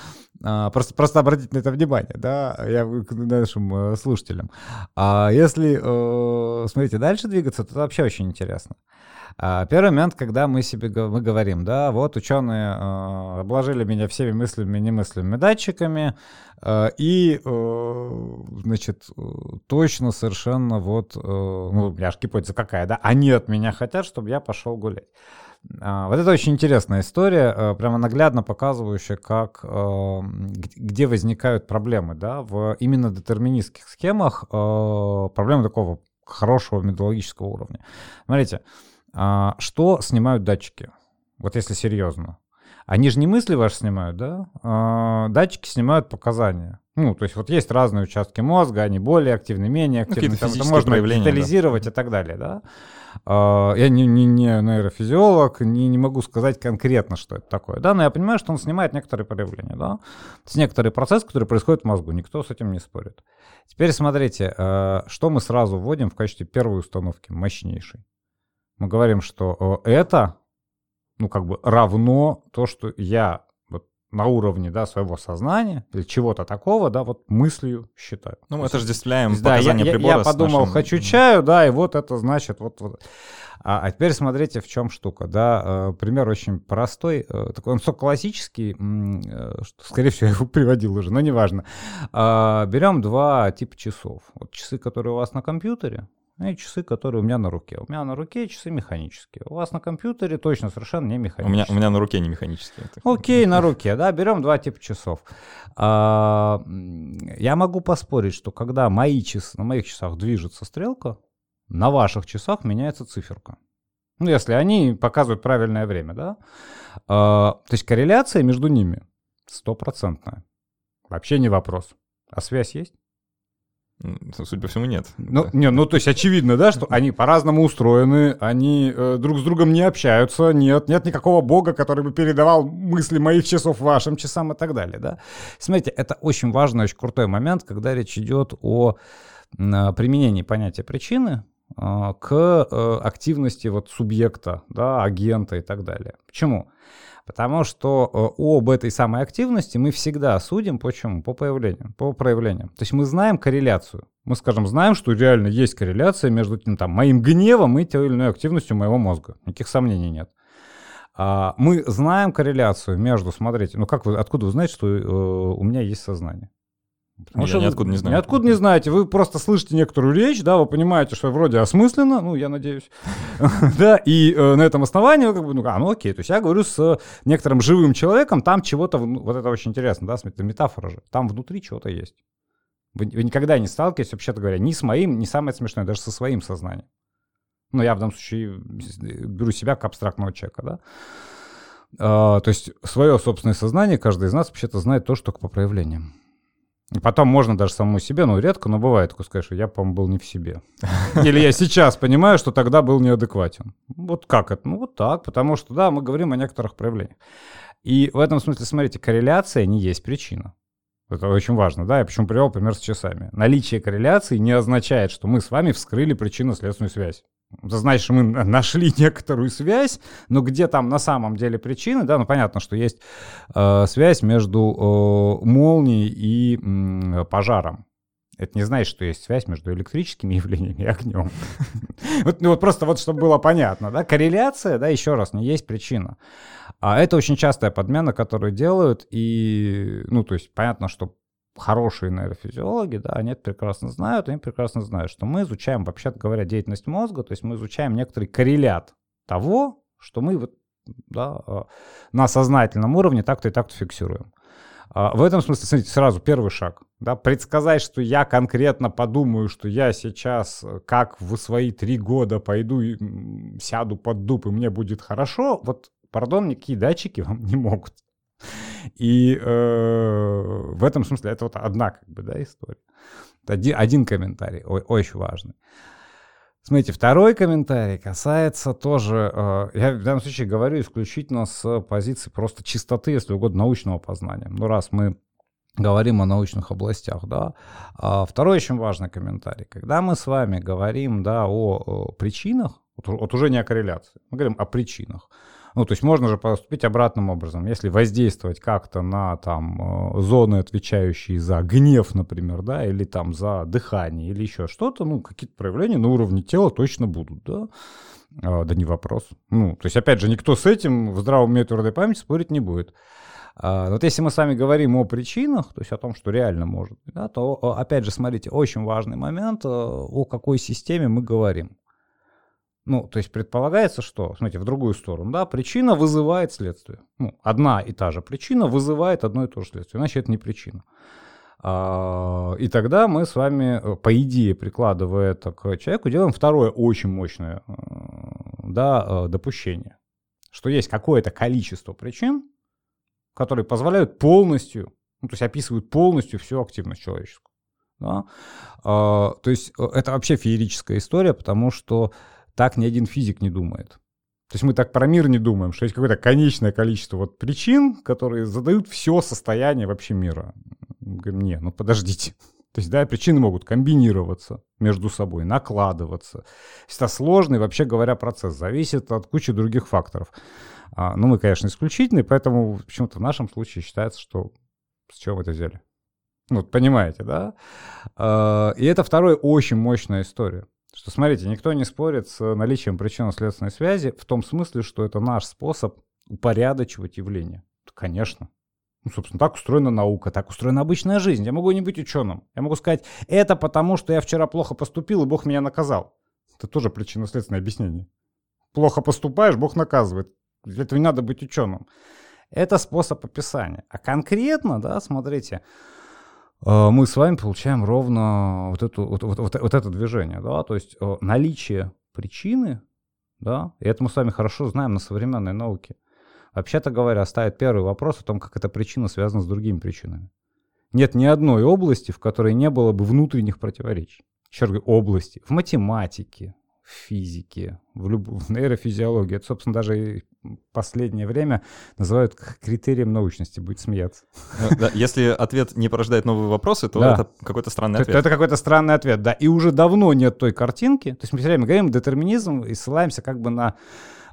А, просто, просто обратите на это внимание, да, я к нашим э, слушателям. А если, э, смотрите, дальше двигаться, то это вообще очень интересно. А, первый момент, когда мы себе мы говорим, да, вот ученые э, обложили меня всеми мыслями, немыслимыми датчиками, э, и, э, значит, точно совершенно вот, э, ну, у меня аж гипотеза какая, да, они от меня хотят, чтобы я пошел гулять. А, вот это очень интересная история, прямо наглядно показывающая, как, где возникают проблемы, да, в именно детерминистских схемах, проблемы такого хорошего методологического уровня. Смотрите, а, что снимают датчики? Вот если серьезно. Они же не мысли ваши снимают, да? А, датчики снимают показания. Ну, то есть вот есть разные участки мозга, они более активны, менее ну, активны. Ну, там, это можно детализировать да. и так далее, да? А, я не, не, не нейрофизиолог, не, не могу сказать конкретно, что это такое, да, но я понимаю, что он снимает некоторые проявления, да, с некоторый процесс, который происходит в мозгу, никто с этим не спорит. Теперь смотрите, а, что мы сразу вводим в качестве первой установки, мощнейшей мы говорим, что это, ну, как бы равно то, что я вот на уровне, да, своего сознания или чего-то такого, да, вот мыслью считаю. Ну, мы отождествляем да, показания я, прибора Я, я подумал, нашим... хочу чаю, да, и вот это значит вот... вот. А, а теперь смотрите, в чем штука, да, э, пример очень простой, э, такой он все классический, э, что, скорее всего, я [laughs] его приводил уже, но неважно. А, берем два типа часов. Вот часы, которые у вас на компьютере, и часы, которые у меня на руке. У меня на руке часы механические. У вас на компьютере точно совершенно не механические. У меня, у меня на руке не механические. Окей, [laughs] на руке, да, берем два типа часов. А, я могу поспорить, что когда мои часы, на моих часах движется стрелка, на ваших часах меняется циферка. Ну, если они показывают правильное время, да. А, то есть корреляция между ними стопроцентная. Вообще не вопрос. А связь есть? Судя по всему, нет. Ну, не, ну, то есть очевидно, да, что они по-разному устроены, они э, друг с другом не общаются, нет, нет никакого бога, который бы передавал мысли моих часов вашим часам и так далее, да. Смотрите, это очень важный, очень крутой момент, когда речь идет о э, применении понятия причины э, к э, активности вот субъекта, да, агента и так далее. Почему? Потому что э, об этой самой активности мы всегда судим почему? По появлению, по проявлению. То есть мы знаем корреляцию. Мы, скажем, знаем, что реально есть корреляция между тем, там, моим гневом и той или иной активностью моего мозга. Никаких сомнений нет. А, мы знаем корреляцию между, смотрите, ну как вы, откуда вы знаете, что э, у меня есть сознание? Потому я ниоткуда не знаю. Ниоткуда не знаете. Вы просто слышите некоторую речь, да, вы понимаете, что вроде осмысленно, ну, я надеюсь, [laughs] да, и э, на этом основании вы как бы, ну, а, ну, окей, то есть я говорю с некоторым живым человеком, там чего-то, вот это очень интересно, да, это метафора же, там внутри чего-то есть. Вы, вы никогда не сталкиваетесь, вообще-то говоря, ни с моим, ни самое смешное, даже со своим сознанием. Ну, я в данном случае беру себя как абстрактного человека, да. А, то есть свое собственное сознание каждый из нас вообще-то знает то, что только по проявлениям. И потом можно даже самому себе, ну, редко, но бывает такое сказать, что я, по-моему, был не в себе. Или я сейчас понимаю, что тогда был неадекватен. Вот как это? Ну, вот так, потому что, да, мы говорим о некоторых проявлениях. И в этом смысле, смотрите, корреляция не есть причина. Это очень важно, да, я почему привел пример с часами. Наличие корреляции не означает, что мы с вами вскрыли причинно-следственную связь. Значит, мы нашли [laughs] некоторую связь, но где там на самом деле причины, да, ну понятно, что есть э, связь между э, молнией и э, пожаром. Это не значит, что есть связь между электрическими [laughs] явлениями и огнем. [laughs] вот, ну, вот просто вот, чтобы было понятно, да, корреляция, да, еще раз, не есть причина. А это очень частая подмена, которую делают, и, ну, то есть понятно, что хорошие нейрофизиологи, да, они это прекрасно знают, они прекрасно знают, что мы изучаем, вообще говоря, деятельность мозга, то есть мы изучаем некоторый коррелят того, что мы вот, да, а, на сознательном уровне так-то и так-то фиксируем. А, в этом смысле, смотрите, сразу первый шаг. Да, предсказать, что я конкретно подумаю, что я сейчас, э, как в свои три года пойду и сяду под дуб, и мне будет хорошо, вот, пардон, никакие датчики [laughs] вам не могут. И э, в этом смысле это вот одна как бы, да, история. Один, один комментарий, ой, очень важный. Смотрите, второй комментарий касается тоже, э, я в данном случае говорю исключительно с позиции просто чистоты, если угодно, научного познания. Ну, раз мы говорим о научных областях, да. А второй очень важный комментарий. Когда мы с вами говорим, да, о, о причинах, вот, вот уже не о корреляции, мы говорим о причинах. Ну, то есть можно же поступить обратным образом. Если воздействовать как-то на там э, зоны, отвечающие за гнев, например, да, или там за дыхание, или еще что-то, ну, какие-то проявления на уровне тела точно будут, да. А, да не вопрос. Ну, то есть, опять же, никто с этим в здравом уме твердой памяти спорить не будет. А, вот если мы с вами говорим о причинах, то есть о том, что реально может да, то, опять же, смотрите, очень важный момент, э, о какой системе мы говорим. Ну, то есть предполагается, что, смотрите, в другую сторону, да, причина вызывает следствие. Ну, одна и та же причина вызывает одно и то же следствие, иначе это не причина. А, и тогда мы с вами, э, по идее, прикладывая это к человеку, делаем второе очень мощное э, да, э, допущение, что есть какое-то количество причин, которые позволяют полностью, ну, то есть описывают полностью всю активность человеческую. Да? А, то есть это вообще феерическая история, потому что так ни один физик не думает. То есть мы так про мир не думаем, что есть какое-то конечное количество вот причин, которые задают все состояние вообще мира. Мы говорим, не, ну подождите. То есть, да, причины могут комбинироваться между собой, накладываться. Это сложный, вообще говоря, процесс. Зависит от кучи других факторов. А, ну, мы, конечно, исключительные, поэтому почему-то в нашем случае считается, что с чего вы это взяли? Ну, понимаете, да? А, и это вторая очень мощная история. Что, смотрите, никто не спорит с наличием причинно-следственной связи в том смысле, что это наш способ упорядочивать явления. Конечно. Ну, собственно, так устроена наука, так устроена обычная жизнь. Я могу не быть ученым. Я могу сказать, это потому, что я вчера плохо поступил, и Бог меня наказал. Это тоже причинно-следственное объяснение. Плохо поступаешь, Бог наказывает. Для этого не надо быть ученым. Это способ описания. А конкретно, да, смотрите, мы с вами получаем ровно вот, эту, вот, вот, вот, вот это движение, да, то есть э, наличие причины, да, и это мы с вами хорошо знаем на современной науке. Вообще-то говоря, ставит первый вопрос о том, как эта причина связана с другими причинами. Нет ни одной области, в которой не было бы внутренних противоречий. Говорю, области. В математике, в физике, в, люб... в нейрофизиологии. Это, собственно, даже последнее время называют критерием научности, будет смеяться. Ну, да, если ответ не порождает новые вопросы, то да. это какой-то странный ответ. Это какой-то странный ответ, да. И уже давно нет той картинки. То есть мы все время говорим детерминизм и ссылаемся как бы на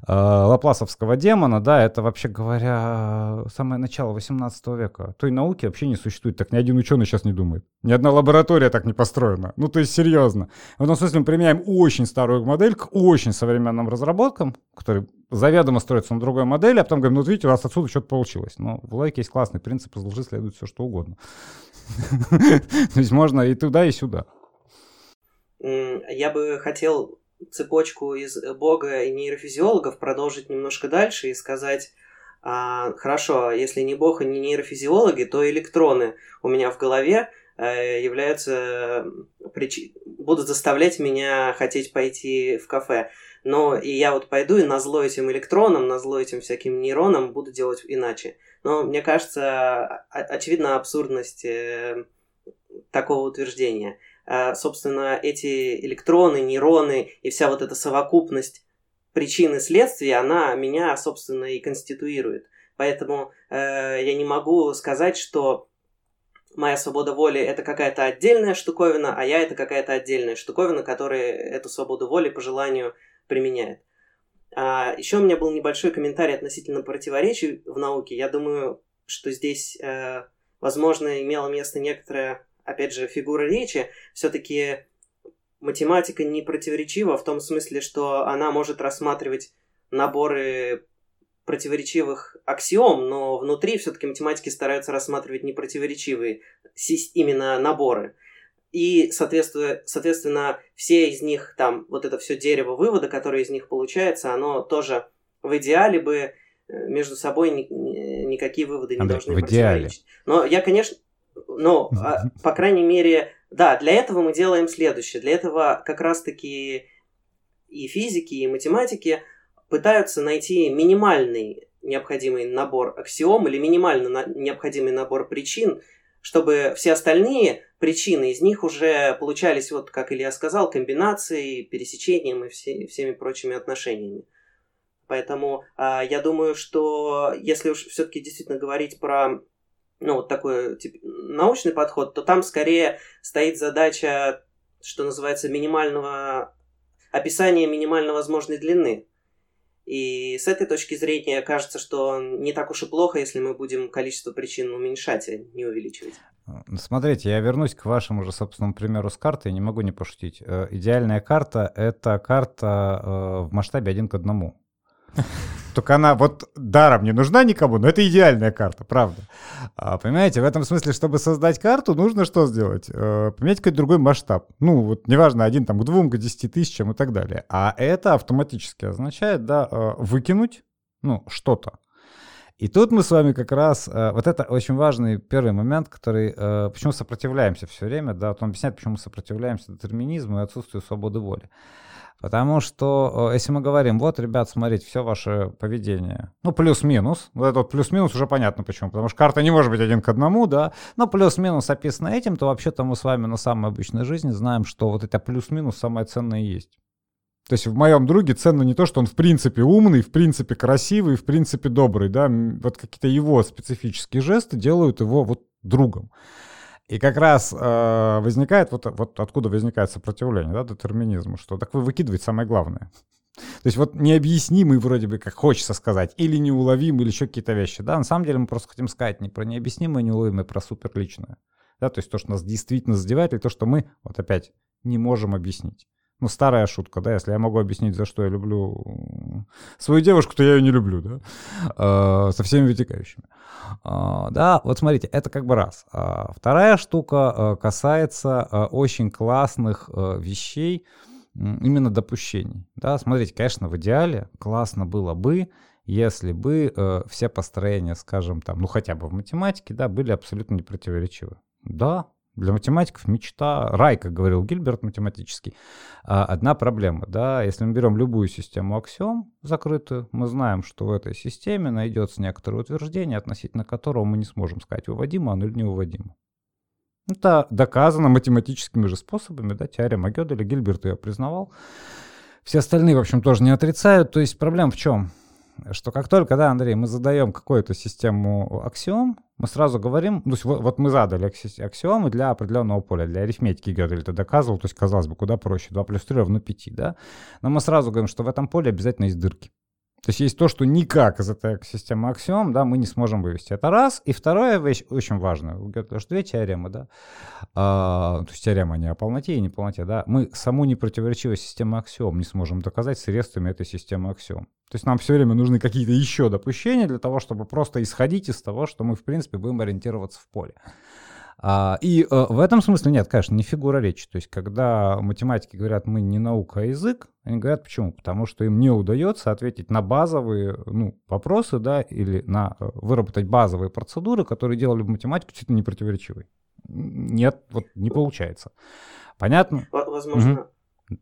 э, лапласовского демона, да, это, вообще говоря, самое начало 18 века. Той науки вообще не существует, так ни один ученый сейчас не думает. Ни одна лаборатория так не построена. Ну, то есть, серьезно. В этом смысле мы применяем очень старую модель к очень современным разработкам, которые заведомо строятся на другой модели, а потом говорим, ну, вот видите, у вас отсюда что-то получилось. Но в логике есть классный принцип, из лжи следует все, что угодно. [laughs] То есть можно и туда, и сюда. Я бы хотел цепочку из Бога и нейрофизиологов продолжить немножко дальше и сказать, а, хорошо, если не Бог и не нейрофизиологи, то электроны у меня в голове э, являются прич... будут заставлять меня хотеть пойти в кафе. Но и я вот пойду и на зло этим электронам, на зло этим всяким нейронам буду делать иначе. Но мне кажется, очевидна абсурдность э, такого утверждения. Э, собственно, эти электроны, нейроны и вся вот эта совокупность причин и следствий, она меня, собственно, и конституирует. Поэтому э, я не могу сказать, что моя свобода воли это какая-то отдельная штуковина, а я это какая-то отдельная штуковина, которая эту свободу воли по желанию применяет. А, еще у меня был небольшой комментарий относительно противоречий в науке. Я думаю, что здесь, э, возможно, имело место некоторая опять же, фигура речи, все-таки математика не противоречива в том смысле, что она может рассматривать наборы противоречивых аксиом, но внутри все-таки математики стараются рассматривать не противоречивые именно наборы. И, соответственно, соответственно, все из них, там, вот это все дерево вывода, которое из них получается, оно тоже в идеале бы э, между собой ни, ни, никакие выводы не Андрей, должны в идеале. Но я, конечно, но, [laughs] а, по крайней мере, да, для этого мы делаем следующее. Для этого как раз-таки и физики, и математики пытаются найти минимальный необходимый набор аксиом или минимально на- необходимый набор причин, чтобы все остальные причины из них уже получались, вот как Илья сказал, комбинацией, пересечением и все, всеми прочими отношениями. Поэтому э, я думаю, что если уж все-таки действительно говорить про ну, вот такой тип, научный подход, то там скорее стоит задача, что называется, минимального описания минимально возможной длины. И с этой точки зрения кажется, что не так уж и плохо, если мы будем количество причин уменьшать, а не увеличивать. Смотрите, я вернусь к вашему же собственному примеру с картой, не могу не пошутить. Э, идеальная карта — это карта э, в масштабе один к одному. Только она вот даром не нужна никому, но это идеальная карта, правда. А, понимаете, в этом смысле, чтобы создать карту, нужно что сделать? Э, поменять какой-то другой масштаб. Ну, вот неважно, один там к двум, к десяти тысячам и так далее. А это автоматически означает, да, э, выкинуть, ну, что-то. И тут мы с вами как раз, э, вот это очень важный первый момент, который, э, почему сопротивляемся все время, да, вот он объясняет, почему мы сопротивляемся детерминизму и отсутствию свободы воли. Потому что, если мы говорим, вот, ребят, смотрите, все ваше поведение, ну, плюс-минус, вот этот плюс-минус уже понятно почему, потому что карта не может быть один к одному, да, но плюс-минус описано этим, то вообще-то мы с вами на самой обычной жизни знаем, что вот это плюс-минус самое ценное и есть. То есть в моем друге ценно не то, что он в принципе умный, в принципе красивый, в принципе добрый, да, вот какие-то его специфические жесты делают его вот другом. И как раз э, возникает, вот, вот откуда возникает сопротивление, да, детерминизму, что так вы выкидываете самое главное. То есть вот необъяснимый вроде бы, как хочется сказать, или неуловимый, или еще какие-то вещи, да, на самом деле мы просто хотим сказать не про необъяснимое, неуловимое, а про суперличное. Да, то есть то, что нас действительно задевает, или то, что мы, вот опять, не можем объяснить. Ну, старая шутка, да, если я могу объяснить, за что я люблю свою девушку, то я ее не люблю, да, э, со всеми вытекающими. Э, да, вот смотрите, это как бы раз. А вторая штука э, касается э, очень классных э, вещей, именно допущений. Да, смотрите, конечно, в идеале классно было бы, если бы э, все построения, скажем, там, ну хотя бы в математике, да, были абсолютно непротиворечивы. Да, для математиков мечта, рай, как говорил Гильберт математический, а, одна проблема. Да? Если мы берем любую систему аксиом закрытую, мы знаем, что в этой системе найдется некоторое утверждение, относительно которого мы не сможем сказать, выводимо оно или не выводимо. Это доказано математическими же способами, да, теорема Гёделя, Гильберт ее признавал. Все остальные, в общем, тоже не отрицают. То есть проблема в чем? Что как только, да, Андрей, мы задаем какую-то систему аксиом, мы сразу говорим, ну, вот, вот мы задали аксиомы для определенного поля, для арифметики Гёдель это доказывал, то есть, казалось бы, куда проще, 2 плюс 3 равно 5, да? Но мы сразу говорим, что в этом поле обязательно есть дырки. То есть есть то, что никак из этой системы аксиом, да, мы не сможем вывести. Это раз. И вторая вещь, очень важная, у Гётля две теоремы, да, а, то есть теорема не о полноте и неполноте, да, мы саму непротиворечивость системы аксиом не сможем доказать средствами этой системы аксиом. То есть нам все время нужны какие-то еще допущения для того, чтобы просто исходить из того, что мы, в принципе, будем ориентироваться в поле. А, и а, в этом смысле нет, конечно, не фигура речи. То есть, когда математики говорят, мы не наука, а язык, они говорят, почему? Потому что им не удается ответить на базовые ну, вопросы, да, или на э, выработать базовые процедуры, которые делали бы математику чуть-чуть непротиворечивой. Нет, вот не получается. Понятно? Возможно. Угу.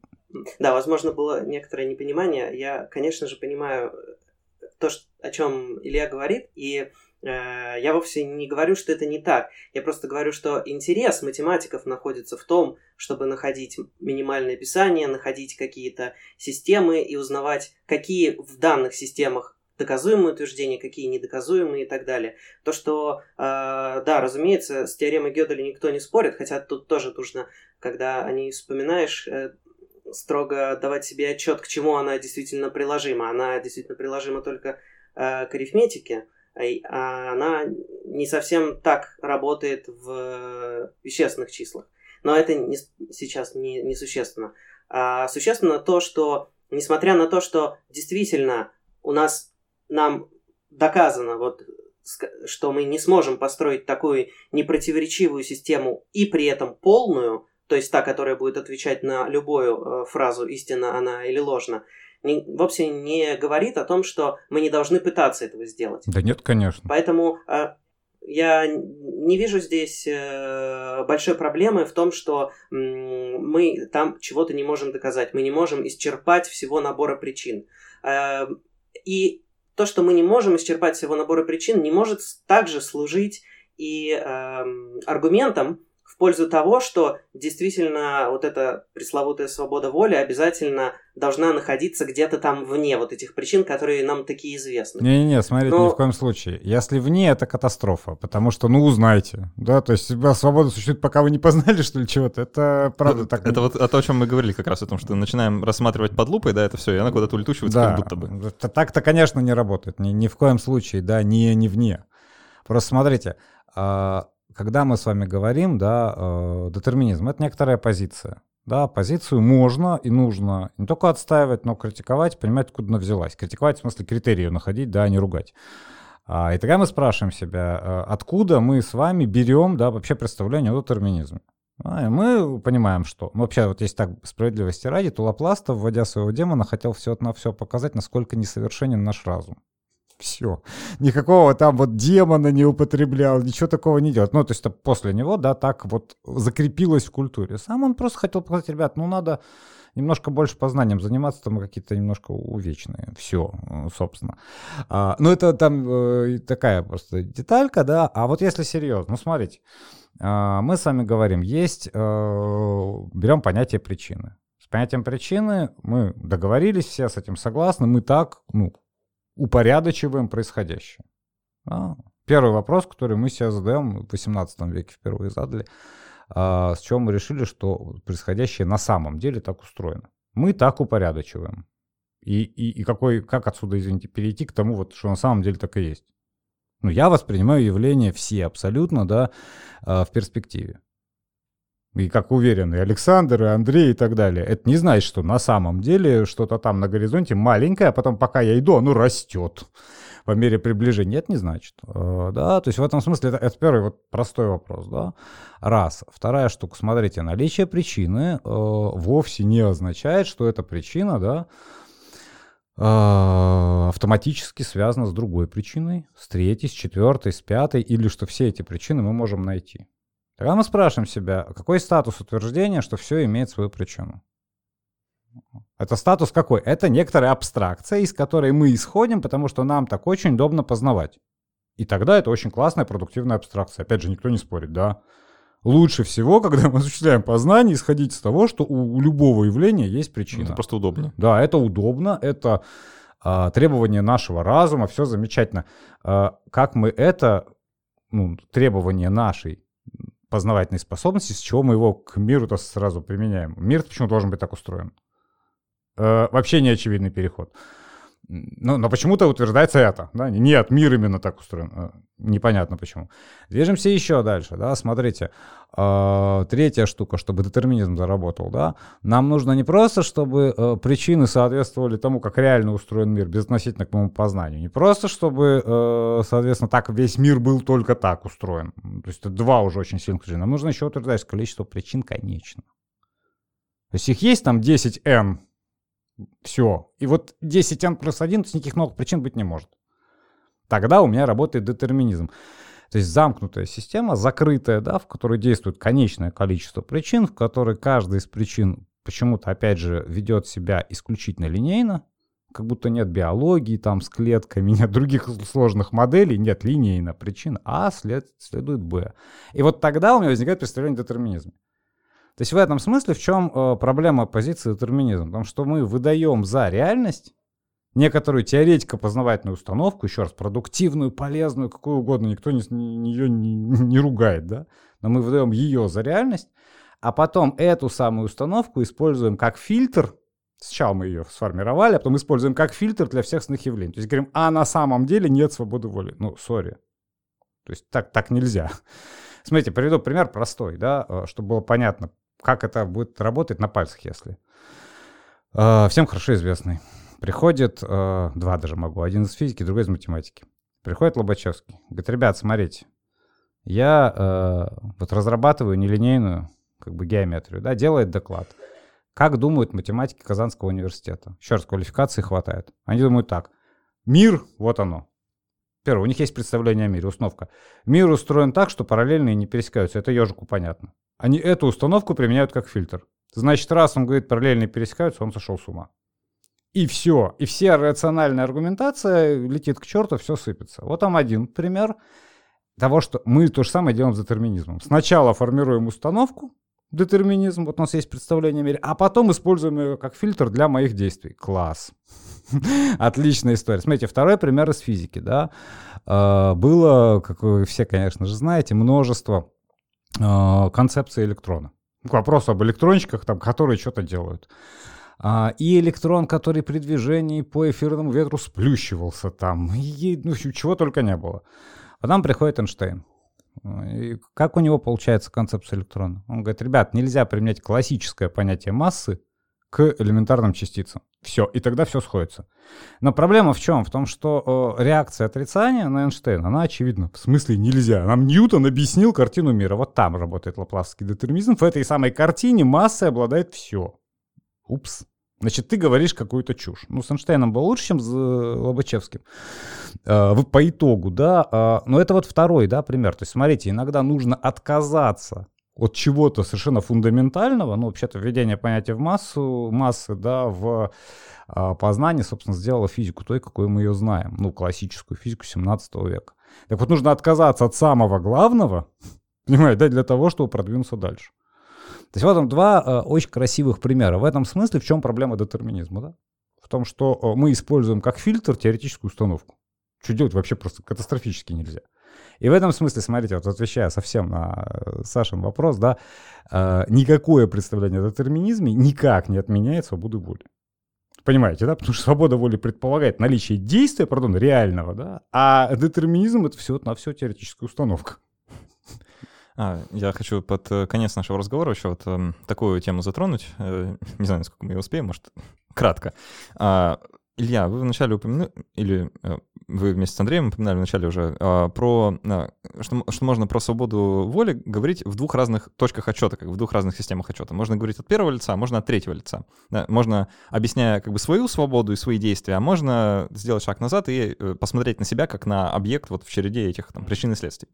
Да, возможно, было некоторое непонимание. Я, конечно же, понимаю то, о чем Илья говорит, и Э, я вовсе не говорю, что это не так. Я просто говорю, что интерес математиков находится в том, чтобы находить минимальное описание, находить какие-то системы и узнавать, какие в данных системах доказуемые утверждения, какие недоказуемые и так далее. То, что, э, да, разумеется, с теоремой Гёделя никто не спорит, хотя тут тоже нужно, когда о ней вспоминаешь, э, строго давать себе отчет, к чему она действительно приложима. Она действительно приложима только э, к арифметике, она не совсем так работает в вещественных числах. Но это не, сейчас не, не существенно. А существенно то, что несмотря на то, что действительно у нас нам доказано, вот, что мы не сможем построить такую непротиворечивую систему и при этом полную, то есть та, которая будет отвечать на любую э, фразу истина она или ложна, не, вовсе не говорит о том, что мы не должны пытаться этого сделать. Да нет, конечно. Поэтому э, я не вижу здесь э, большой проблемы в том, что э, мы там чего-то не можем доказать, мы не можем исчерпать всего набора причин. Э, и то, что мы не можем исчерпать всего набора причин, не может также служить и э, аргументом в пользу того, что действительно вот эта пресловутая свобода воли обязательно должна находиться где-то там вне вот этих причин, которые нам такие известны. Не-не-не, смотрите, Но... ни в коем случае. Если вне, это катастрофа, потому что, ну, узнайте, да, то есть свобода существует, пока вы не познали, что ли, чего-то, это правда ну, так. Это вот о том, о чем мы говорили как раз, о том, что начинаем рассматривать под лупой, да, это все, и она куда-то улетучивается, да, как будто бы. Так-то, конечно, не работает, ни, ни в коем случае, да, не, не вне. Просто смотрите, а, когда мы с вами говорим, да, э, детерминизм — это некоторая позиция. Да, позицию можно и нужно не только отстаивать, но критиковать, понимать, откуда она взялась. Критиковать в смысле критерию находить, да, а не ругать. А, и тогда мы спрашиваем себя, э, откуда мы с вами берем, да, вообще представление о детерминизме. А, и мы понимаем, что... Ну, вообще, вот если так справедливости ради, то Лапласта, вводя своего демона, хотел все на все показать, насколько несовершенен наш разум все. Никакого там вот демона не употреблял, ничего такого не делал. Ну, то есть это после него, да, так вот закрепилось в культуре. Сам он просто хотел показать, ребят, ну, надо немножко больше познанием заниматься, там какие-то немножко увечные. Все, собственно. А, ну, это там э, такая просто деталька, да. А вот если серьезно, ну, смотрите, э, мы с вами говорим, есть, э, берем понятие причины. С понятием причины мы договорились, все с этим согласны, мы так, ну, упорядочиваем происходящее. А, первый вопрос, который мы себе задаем в 18 веке впервые задали, а, с чего мы решили, что происходящее на самом деле так устроено. Мы так упорядочиваем. И, и, и какой, как отсюда, извините, перейти к тому, вот, что на самом деле так и есть. Ну, я воспринимаю явления все абсолютно, да, а, в перспективе и как уверены Александр, и Андрей и так далее. Это не значит, что на самом деле что-то там на горизонте маленькое, а потом пока я иду, оно растет по мере приближения. Это не значит. Э, да, то есть в этом смысле это, это первый вот простой вопрос. Да? Раз. Вторая штука. Смотрите, наличие причины э, вовсе не означает, что эта причина, да, э, автоматически связана с другой причиной, с третьей, с четвертой, с пятой, или что все эти причины мы можем найти. Тогда мы спрашиваем себя, какой статус утверждения, что все имеет свою причину? Это статус какой? Это некоторая абстракция, из которой мы исходим, потому что нам так очень удобно познавать. И тогда это очень классная продуктивная абстракция. Опять же, никто не спорит, да? Лучше всего, [laughs] когда мы осуществляем познание, исходить из того, что у, любого явления есть причина. Это просто удобно. Да, это удобно, это а, требование нашего разума, все замечательно. А, как мы это, ну, требование нашей познавательной способности, с чего мы его к миру-то сразу применяем? Мир почему должен быть так устроен? А, вообще не очевидный переход. Ну, но почему-то утверждается это. Да? Нет, мир именно так устроен. А, непонятно почему. Движемся еще дальше. Да? Смотрите, э, третья штука, чтобы детерминизм заработал. Да? Нам нужно не просто, чтобы э, причины соответствовали тому, как реально устроен мир, безотносительно к моему познанию. Не просто, чтобы, э, соответственно, так весь мир был только так устроен. То есть это два уже очень сильных причин. Нам нужно еще утверждать, что количество причин конечно. То есть их есть там 10n, все. И вот 10n плюс 1, то есть никаких новых причин быть не может. Тогда у меня работает детерминизм. То есть замкнутая система, закрытая, да, в которой действует конечное количество причин, в которой каждая из причин почему-то, опять же, ведет себя исключительно линейно, как будто нет биологии там с клетками, [laughs] нет других сложных моделей, нет линейно причин А след, следует Б. И вот тогда у меня возникает представление о детерминизме. То есть в этом смысле в чем э, проблема позиции детерминизма? Потому что мы выдаем за реальность некоторую теоретико-познавательную установку, еще раз, продуктивную, полезную, какую угодно, никто не, ее не, не ругает, да? Но мы выдаем ее за реальность, а потом эту самую установку используем как фильтр, Сначала мы ее сформировали, а потом используем как фильтр для всех остальных явлений. То есть говорим, а на самом деле нет свободы воли. Ну, сори. То есть так, так нельзя. [laughs] Смотрите, приведу пример простой, да, э, чтобы было понятно, как это будет работать на пальцах, если. Э, всем хорошо известный. Приходит, э, два даже могу, один из физики, другой из математики. Приходит Лобачевский, говорит, ребят, смотрите, я э, вот разрабатываю нелинейную как бы геометрию, да, делает доклад. Как думают математики Казанского университета? Еще раз, квалификации хватает. Они думают так. Мир, вот оно. Первое, у них есть представление о мире, установка. Мир устроен так, что параллельные не пересекаются. Это ежику понятно. Они эту установку применяют как фильтр. Значит, раз он говорит, параллельные пересекаются, он сошел с ума. И все. И вся рациональная аргументация летит к черту, все сыпется. Вот там один пример того, что мы то же самое делаем с детерминизмом. Сначала формируем установку, детерминизм, вот у нас есть представление о мире, а потом используем ее как фильтр для моих действий. Класс. [laughs] Отличная история. Смотрите, второй пример из физики, да. А, было, как вы все, конечно же, знаете, множество концепции электрона. К вопросу об электрончиках, там, которые что-то делают. А, и электрон, который при движении по эфирному ветру сплющивался там, и, ну, чего только не было. Потом приходит Эйнштейн. И как у него получается концепция электрона? Он говорит, ребят, нельзя применять классическое понятие массы к элементарным частицам. Все, и тогда все сходится. Но проблема в чем? В том, что э, реакция отрицания на Эйнштейна, она очевидна. В смысле нельзя. Нам Ньютон объяснил картину мира. Вот там работает лапласский детерминизм. В этой самой картине массой обладает все. Упс. Значит, ты говоришь какую-то чушь. Ну, с Эйнштейном было лучше, чем с э, Лобачевским. Э, по итогу, да. Э, но это вот второй, да, пример. То есть, смотрите, иногда нужно отказаться от чего-то совершенно фундаментального, ну, вообще-то введение понятия в массу, массы, да, в а, познание, собственно, сделало физику той, какой мы ее знаем, ну, классическую физику 17 века. Так вот, нужно отказаться от самого главного, [laughs] понимаете, да, для того, чтобы продвинуться дальше. То есть вот там два э, очень красивых примера. В этом смысле в чем проблема детерминизма, да? В том, что э, мы используем как фильтр теоретическую установку. Что делать вообще просто катастрофически нельзя. И в этом смысле, смотрите, вот отвечая совсем на э, Сашин вопрос, да, э, никакое представление о детерминизме никак не отменяет свободу воли. Понимаете, да? Потому что свобода воли предполагает наличие действия, пардон, реального, да, а детерминизм — это все на все теоретическая установка. А, я хочу под э, конец нашего разговора еще вот э, такую тему затронуть. Э, не знаю, насколько мы ее успеем, может, кратко. А, Илья, вы вначале упомянули, или э, вы вместе с Андреем упоминали вначале уже, а, про, а, что, что можно про свободу воли говорить в двух разных точках отчета, как в двух разных системах отчета. Можно говорить от первого лица, можно от третьего лица. Можно, объясняя как бы свою свободу и свои действия, а можно сделать шаг назад и э, посмотреть на себя как на объект вот в череде этих там, причин и следствий.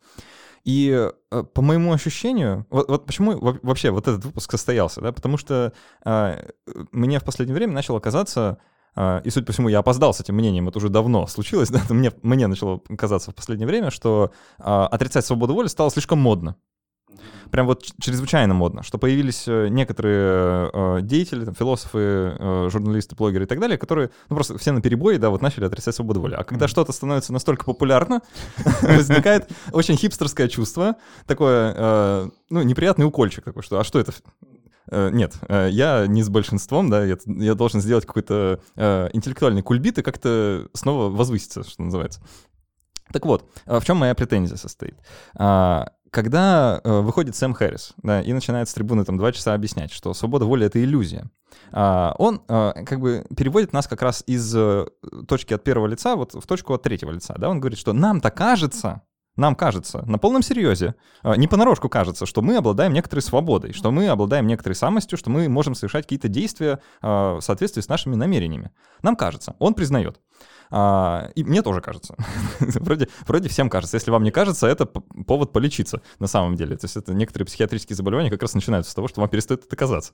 И э, по моему ощущению, вот, вот почему вообще вот этот выпуск состоялся, да, потому что э, мне в последнее время начало казаться, а, и, судя по всему, я опоздал с этим мнением, это уже давно случилось, [laughs] да, мне, мне начало казаться в последнее время, что а, отрицать свободу воли стало слишком модно. Прям вот чрезвычайно модно, что появились э, некоторые э, деятели, там, философы, э, журналисты, блогеры и так далее, которые, ну, просто все на перебои, да, вот начали отрицать свободу воли. А когда mm-hmm. что-то становится настолько популярно, [laughs] возникает очень хипстерское чувство, такое, э, ну, неприятный укольчик такой, что, а что это? Э, нет, э, я не с большинством, да, я, я должен сделать какой-то э, интеллектуальный кульбит и как-то снова возвыситься, что называется. Так вот, в чем моя претензия состоит? А, когда выходит Сэм Хэррис да, и начинает с трибуны там два часа объяснять, что свобода воли — это иллюзия, а, он как бы переводит нас как раз из точки от первого лица вот в точку от третьего лица. Да? Он говорит, что нам-то кажется, нам кажется, на полном серьезе, а, не понарошку кажется, что мы обладаем некоторой свободой, что мы обладаем некоторой самостью, что мы можем совершать какие-то действия а, в соответствии с нашими намерениями. Нам кажется, он признает. А, и мне тоже кажется. [laughs] вроде, вроде всем кажется. Если вам не кажется, это повод полечиться на самом деле. То есть это некоторые психиатрические заболевания как раз начинаются с того, что вам перестает это казаться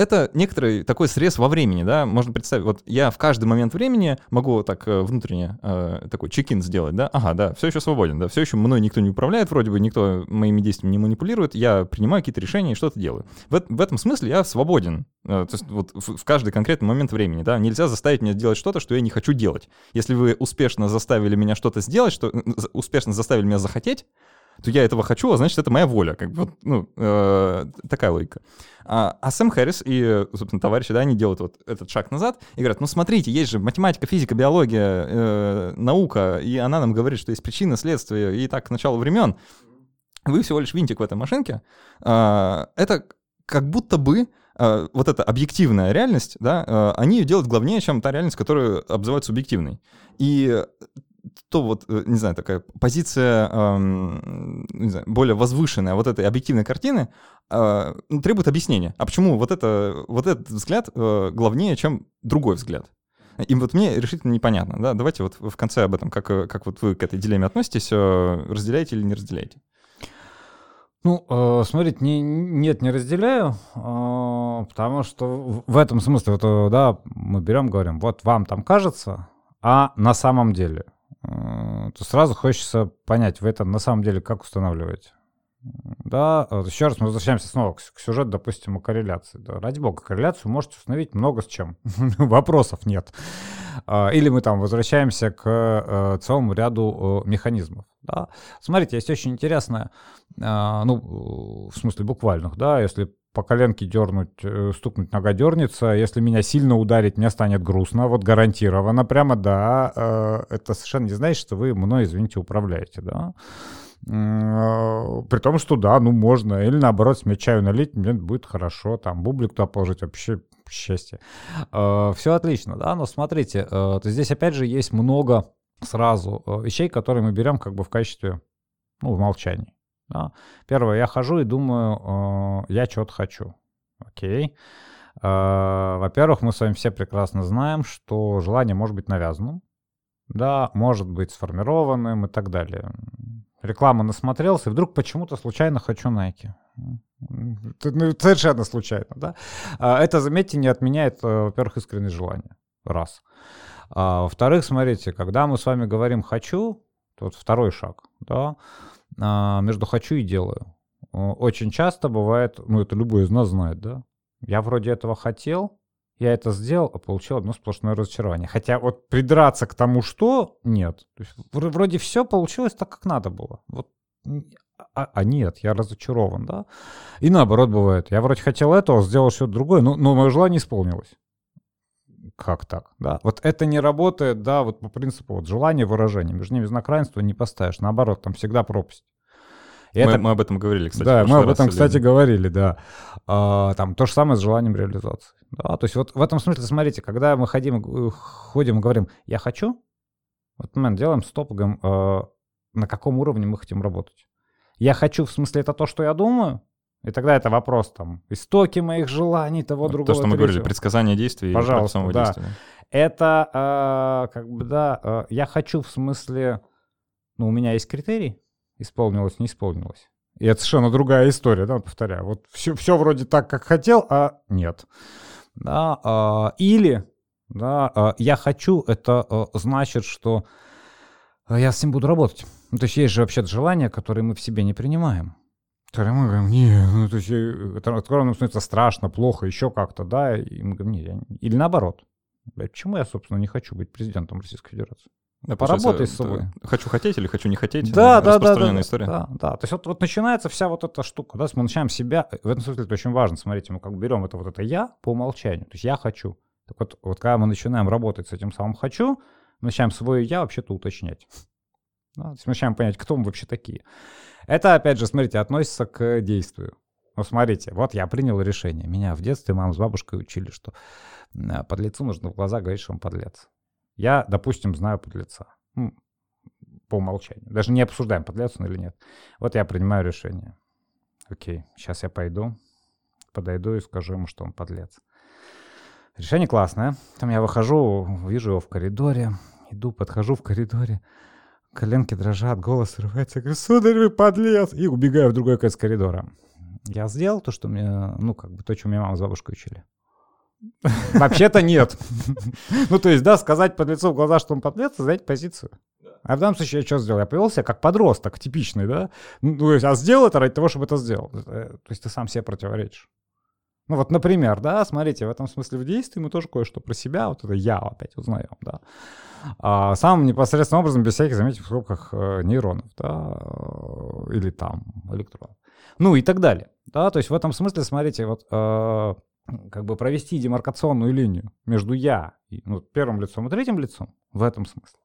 это некоторый такой срез во времени, да, можно представить, вот я в каждый момент времени могу так э, внутренне э, такой чекин сделать, да, ага, да, все еще свободен, да, все еще мной никто не управляет, вроде бы никто моими действиями не манипулирует, я принимаю какие-то решения и что-то делаю. В, в этом смысле я свободен, э, то есть вот в, в каждый конкретный момент времени, да, нельзя заставить меня делать что-то, что я не хочу делать. Если вы успешно заставили меня что-то сделать, что успешно заставили меня захотеть, то я этого хочу, а значит, это моя воля. Как бы, ну, э, такая логика. А, а Сэм Хэррис и, собственно, товарищи, да, они делают вот этот шаг назад и говорят, ну, смотрите, есть же математика, физика, биология, э, наука, и она нам говорит, что есть причина, следствие, и так к началу времен. Вы всего лишь винтик в этой машинке. Э, это как будто бы э, вот эта объективная реальность, да, э, они ее делают главнее, чем та реальность, которую обзывают субъективной. И то вот, э, не знаю, такая позиция, эм, не знаю, более возвышенная вот этой объективной картины э, требует объяснения. А почему вот, это, вот этот взгляд э, главнее, чем другой взгляд? И вот мне решительно непонятно, да, давайте вот в конце об этом, как, э, как вот вы к этой дилемме относитесь, э, разделяете или не разделяете? Ну, э, смотрите, не, нет, не разделяю, э, потому что в этом смысле, вот, да, мы берем, говорим, вот вам там кажется, а на самом деле – то сразу хочется понять, вы это на самом деле как устанавливаете. Да, еще раз мы возвращаемся снова к, сюжету, допустим, о корреляции. Да, ради бога, корреляцию можете установить много с чем. [laughs] Вопросов нет. А, или мы там возвращаемся к э, целому ряду э, механизмов. Да. Смотрите, есть очень интересное, ну, в смысле буквальных, да, если по коленке дернуть, э, стукнуть нога дернется. Если меня сильно ударить, мне станет грустно. Вот гарантированно. Прямо да. Э, это совершенно не значит, что вы мной, извините, управляете, да. Э, при том, что да, ну можно. Или наоборот, с чаю налить, мне будет хорошо. Там бублик туда положить, вообще счастье. Все отлично, да. Но смотрите, здесь опять же есть много сразу вещей, которые мы берем как бы в качестве, ну, в молчании. Да. Первое, я хожу и думаю, э, я что-то хочу. Окей. Э, во-первых, мы с вами все прекрасно знаем, что желание может быть навязанным, да, может быть сформированным и так далее. Реклама насмотрелся, и вдруг почему-то случайно хочу Nike. Ну, совершенно случайно, да. Э, это, заметьте, не отменяет, во-первых, искреннее желание. Раз. А, во-вторых, смотрите, когда мы с вами говорим «хочу», то второй шаг, да, а, между хочу и делаю. Очень часто бывает, ну это любой из нас знает, да? Я вроде этого хотел, я это сделал, а получил одно сплошное разочарование. Хотя вот придраться к тому, что, нет. То есть, вроде все получилось так, как надо было. Вот а, а нет, я разочарован, да? И наоборот бывает. Я вроде хотел этого, сделал что-то другое, но, но мое желание исполнилось. Как так? Да. Вот это не работает, да, вот по принципу вот желания выражения. Между ними знак равенства не поставишь. Наоборот, там всегда пропасть. И мы, это... мы об этом говорили, кстати. Да, мы об этом, кстати, или... говорили, да. А, там то же самое с желанием реализации. Да, то есть вот в этом смысле, смотрите, когда мы ходим, э, ходим и говорим «я хочу», вот мы делаем стоп, говорим, э, на каком уровне мы хотим работать. Я хочу, в смысле, это то, что я думаю, и тогда это вопрос там истоки моих желаний, того другого. То, что мы третьего. говорили, предсказание действий Пожалуйста, и самого да. действия. Это э, как бы, да, э, я хочу в смысле, ну, у меня есть критерий, исполнилось, не исполнилось. И это совершенно другая история, да, повторяю. Вот все, все вроде так, как хотел, а нет. Да, э, или, да, э, я хочу, это э, значит, что я с ним буду работать. Ну, то есть есть же вообще желания, которые мы в себе не принимаем. Мы говорим, не, ну, то есть, которым нам становится страшно, плохо, еще как-то, да, и мы говорим, не, я... или наоборот. Почему я, собственно, не хочу быть президентом Российской Федерации? Да, Поработай с собой. Хочу хотеть или хочу не хотеть. Да, да, да, да, история. Да, да. То есть вот, вот начинается вся вот эта штука, да, мы начинаем себя, в этом смысле это очень важно, смотрите, мы как бы берем это вот это я по умолчанию, то есть я хочу. Так вот, вот когда мы начинаем работать с этим самым хочу, мы начинаем свое я вообще-то уточнять. Да, то есть мы начинаем понять, кто мы вообще такие. Это, опять же, смотрите, относится к действию. Ну, смотрите, вот я принял решение. Меня в детстве мама с бабушкой учили, что подлецу нужно в глаза говорить, что он подлец. Я, допустим, знаю подлеца. Ну, по умолчанию. Даже не обсуждаем, подлец он или нет. Вот я принимаю решение. Окей, сейчас я пойду, подойду и скажу ему, что он подлец. Решение классное. Там я выхожу, вижу его в коридоре, иду, подхожу в коридоре, коленки дрожат, голос срывается, говорю, сударь, вы подлец, и убегаю в другой конец коридора. Я сделал то, что мне, ну, как бы то, что меня мама с бабушкой учили. Вообще-то нет. Ну, то есть, да, сказать подлецу в глаза, что он подлец, занять позицию. А в данном случае я что сделал? Я повел себя как подросток, типичный, да? Ну, то есть, а сделал это ради того, чтобы это сделал. Э, то есть ты сам себе противоречишь. Ну вот, например, да, смотрите, в этом смысле в действии мы тоже кое-что про себя, вот это я опять узнаем, да. А самым непосредственным образом, без всяких, заметьте, в скобках э, нейронов, да, э, или там электронов. Ну и так далее, да, то есть в этом смысле, смотрите, вот э, как бы провести демаркационную линию между я, и, ну, первым лицом и третьим лицом, в этом смысле,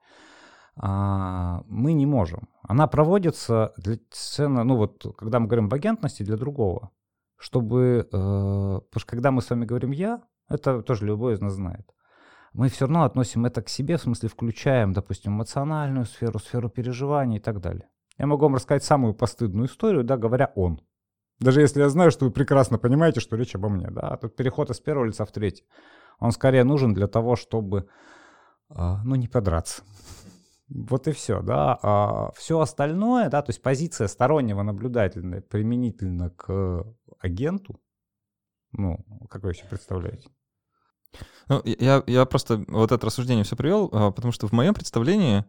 а, мы не можем. Она проводится для цены, ну вот, когда мы говорим об агентности, для другого. Чтобы, э, потому что когда мы с вами говорим «я», это тоже любой из нас знает. Мы все равно относим это к себе, в смысле включаем, допустим, эмоциональную сферу, сферу переживаний и так далее. Я могу вам рассказать самую постыдную историю, да, говоря «он». Даже если я знаю, что вы прекрасно понимаете, что речь обо мне, да, тут переход из первого лица в третий. Он скорее нужен для того, чтобы, а, ну, не подраться. Вот и все, да. А все остальное, да, то есть позиция стороннего наблюдателя применительно к агенту, ну, как вы себе представляете? Ну, я, я просто вот это рассуждение все привел, а, потому что в моем представлении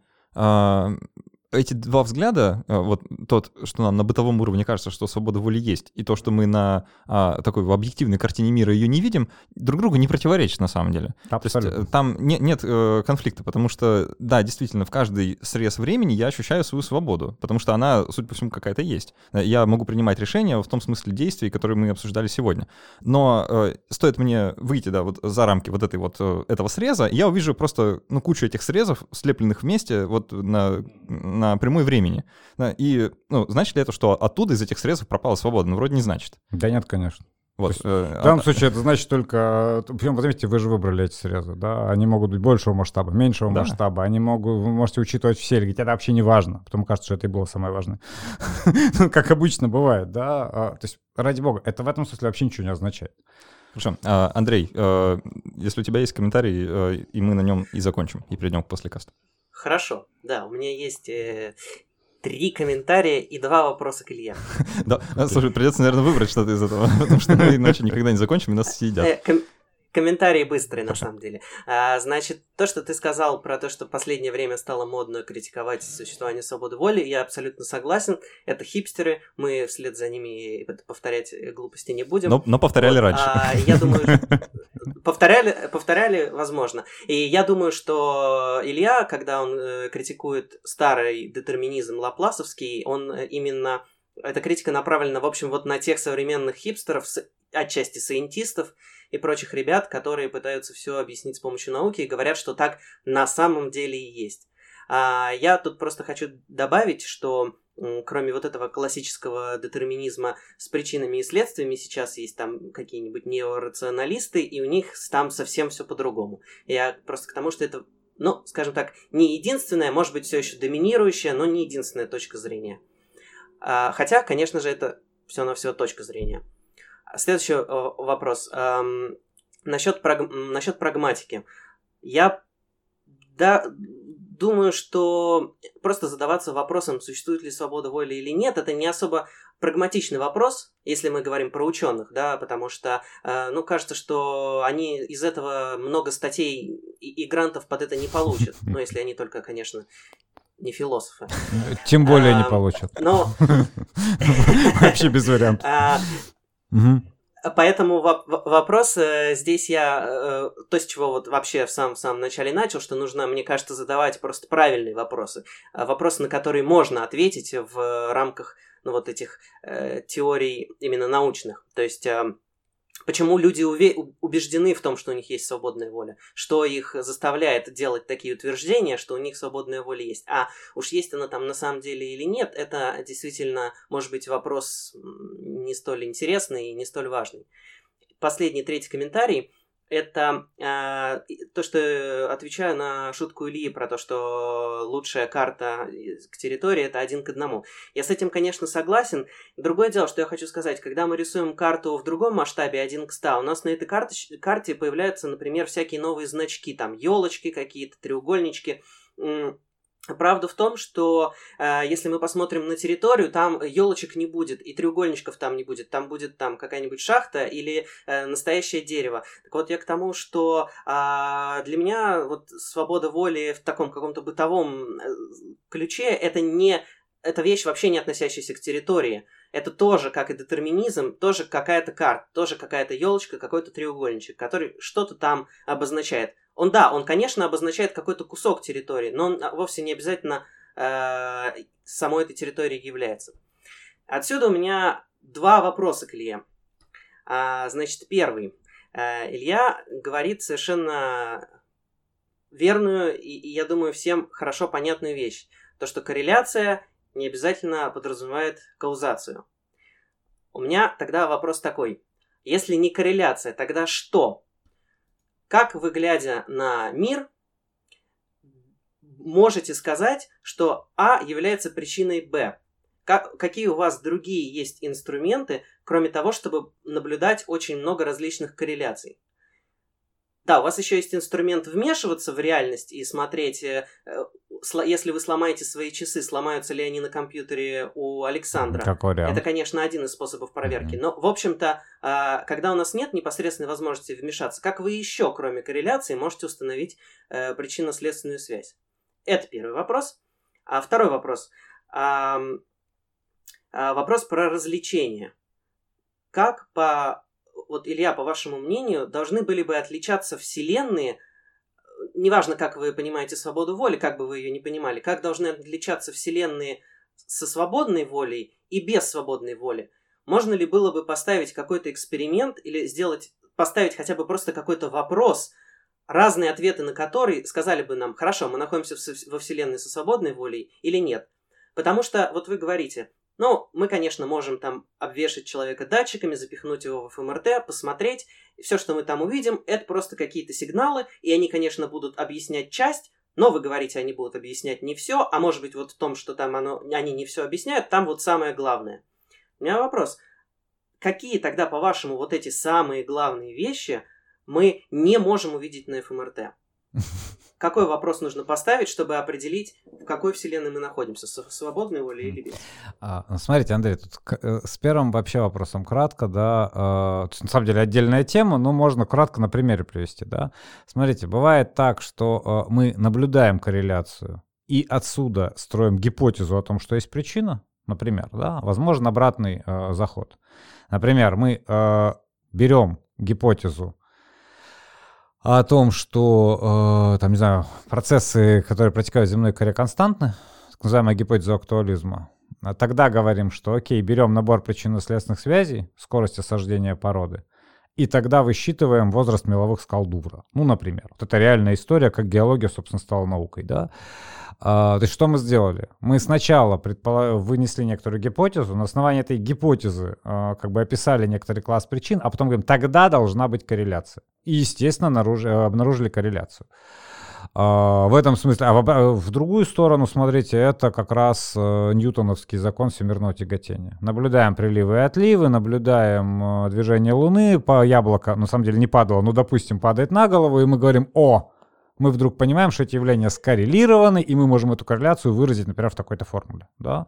эти два взгляда, э, вот тот, что нам на бытовом уровне кажется, что свобода воли есть, и то, что мы на а, такой в объективной картине мира ее не видим, друг другу не противоречат на самом деле. Абсолютно. То есть, э, там не, нет э, конфликта, потому что, да, действительно, в каждый срез времени я ощущаю свою свободу, потому что она, судя по всему, какая-то есть. Э, я могу принимать решения в том смысле действий, которые мы обсуждали сегодня. Но э, стоит мне выйти, да, вот за рамки вот этой вот этого среза, я увижу просто, ну, кучу этих срезов, слепленных вместе вот на, на на прямой времени. И, ну, значит ли это, что оттуда из этих средств пропала свобода? Ну, вроде не значит. Да нет, конечно. Вот, есть, э, в данном а, случае это значит только... Причем, вот заметьте, вы же выбрали эти срезы, да? Они могут быть большего масштаба, меньшего да. масштаба. Они могут... Вы можете учитывать все, или говорить, это вообще не важно. Потом кажется, что это и было самое важное. [laughs] Ну, как обычно бывает, да? А, то есть, ради бога, это в этом смысле вообще ничего не означает. Хорошо. А, Андрей, э, если у тебя есть комментарий, э, и мы на нем и закончим, и перейдем к послекасту. Хорошо, да, у меня есть э, три комментария и два вопроса к Илье. [laughs] Да, слушай, придется, наверное, выбрать что-то из этого, [laughs] потому что мы иначе никогда не закончим, и нас съедят. Комментарии быстрые, на самом деле. А, значит, то, что ты сказал про то, что в последнее время стало модно критиковать существование свободы воли, я абсолютно согласен. Это хипстеры, мы вслед за ними повторять глупости не будем. Но, но повторяли вот. раньше. А, я думаю, [laughs] повторяли, повторяли, возможно. И я думаю, что Илья, когда он э, критикует старый детерминизм лапласовский, он именно эта критика направлена, в общем, вот на тех современных хипстеров, отчасти сайентистов, и прочих ребят, которые пытаются все объяснить с помощью науки и говорят, что так на самом деле и есть. А я тут просто хочу добавить, что кроме вот этого классического детерминизма с причинами и следствиями, сейчас есть там какие-нибудь неорационалисты, и у них там совсем все по-другому. Я просто к тому, что это, ну, скажем так, не единственная, может быть, все еще доминирующая, но не единственная точка зрения. А, хотя, конечно же, это все на все точка зрения. Следующий э, вопрос. Эм, насчет, праг... насчет прагматики. Я да, думаю, что просто задаваться вопросом, существует ли свобода воли или нет, это не особо прагматичный вопрос, если мы говорим про ученых, да, потому что, э, ну, кажется, что они из этого много статей и, и грантов под это не получат, ну, если они только, конечно, не философы. Тем более не получат. Но... [laughs] Вообще без вариантов. А, поэтому вопрос э, здесь я, э, то, с чего вот вообще в самом, в самом начале начал, что нужно, мне кажется, задавать просто правильные вопросы. А, вопросы, на которые можно ответить в рамках ну, вот этих э, теорий именно научных. То есть Почему люди убеждены в том, что у них есть свободная воля? Что их заставляет делать такие утверждения, что у них свободная воля есть? А уж есть она там на самом деле или нет, это действительно может быть вопрос не столь интересный и не столь важный. Последний, третий комментарий – это э, то, что отвечаю на шутку Ильи про то, что лучшая карта к территории это один к одному. Я с этим, конечно, согласен. Другое дело, что я хочу сказать, когда мы рисуем карту в другом масштабе один к 100, у нас на этой карте, карте появляются, например, всякие новые значки, там елочки какие-то, треугольнички. Правда в том, что э, если мы посмотрим на территорию, там елочек не будет, и треугольничков там не будет. Там будет там какая-нибудь шахта или э, настоящее дерево. Так вот, я к тому, что э, для меня вот свобода воли в таком каком-то бытовом э, ключе это не это вещь вообще не относящаяся к территории. Это тоже, как и детерминизм, тоже какая-то карта, тоже какая-то елочка, какой-то треугольничек, который что-то там обозначает. Он, да, он, конечно, обозначает какой-то кусок территории, но он а, вовсе не обязательно э, самой этой территорией является. Отсюда у меня два вопроса к Илье. А, значит, первый. А, Илья говорит совершенно верную и, и, я думаю, всем хорошо понятную вещь. То, что корреляция не обязательно подразумевает каузацию. У меня тогда вопрос такой. Если не корреляция, тогда что? Как вы, глядя на мир, можете сказать, что А является причиной Б? Как, какие у вас другие есть инструменты, кроме того, чтобы наблюдать очень много различных корреляций? Да, у вас еще есть инструмент вмешиваться в реальность и смотреть, э, если вы сломаете свои часы, сломаются ли они на компьютере у Александра. Какой вариант? Это, конечно, один из способов проверки. Mm-hmm. Но, в общем-то, а, когда у нас нет непосредственной возможности вмешаться, как вы еще, кроме корреляции, можете установить э, причинно-следственную связь? Это первый вопрос. А второй вопрос. Вопрос про развлечение. Как по вот, Илья, по вашему мнению, должны были бы отличаться вселенные, неважно, как вы понимаете свободу воли, как бы вы ее не понимали, как должны отличаться вселенные со свободной волей и без свободной воли? Можно ли было бы поставить какой-то эксперимент или сделать, поставить хотя бы просто какой-то вопрос, разные ответы на который сказали бы нам, хорошо, мы находимся во Вселенной со свободной волей или нет? Потому что, вот вы говорите, ну, мы, конечно, можем там обвешать человека датчиками, запихнуть его в ФМРТ, посмотреть. И все, что мы там увидим, это просто какие-то сигналы, и они, конечно, будут объяснять часть, но вы говорите, они будут объяснять не все, а может быть вот в том, что там оно, они не все объясняют, там вот самое главное. У меня вопрос. Какие тогда, по-вашему, вот эти самые главные вещи мы не можем увидеть на ФМРТ? [laughs] какой вопрос нужно поставить, чтобы определить, в какой вселенной мы находимся, свободной волей или без? А, ну, смотрите, Андрей, тут э, с первым вообще вопросом кратко, да, есть, на самом деле отдельная тема, но можно кратко на примере привести, да. Смотрите, бывает так, что э, мы наблюдаем корреляцию и отсюда строим гипотезу о том, что есть причина, например, да, возможно обратный заход. Например, мы берем гипотезу о том, что, э, там, не знаю, процессы, которые протекают в земной коре, константны, так называемая гипотеза актуализма, а тогда говорим, что окей, берем набор причинно-следственных связей, скорость осаждения породы, и тогда высчитываем возраст меловых скал Дувра. Ну, например. Вот это реальная история, как геология, собственно, стала наукой, да. А, то есть что мы сделали? Мы сначала предполаг... вынесли некоторую гипотезу, на основании этой гипотезы а, как бы описали некоторый класс причин, а потом говорим, тогда должна быть корреляция. И, естественно, наружи... обнаружили корреляцию. А, в этом смысле. А в, в другую сторону, смотрите, это как раз э, ньютоновский закон всемирного тяготения. Наблюдаем приливы и отливы, наблюдаем э, движение Луны, по яблоко, на самом деле не падало, но, допустим, падает на голову, и мы говорим, о, мы вдруг понимаем, что эти явления скоррелированы, и мы можем эту корреляцию выразить, например, в такой-то формуле. Да?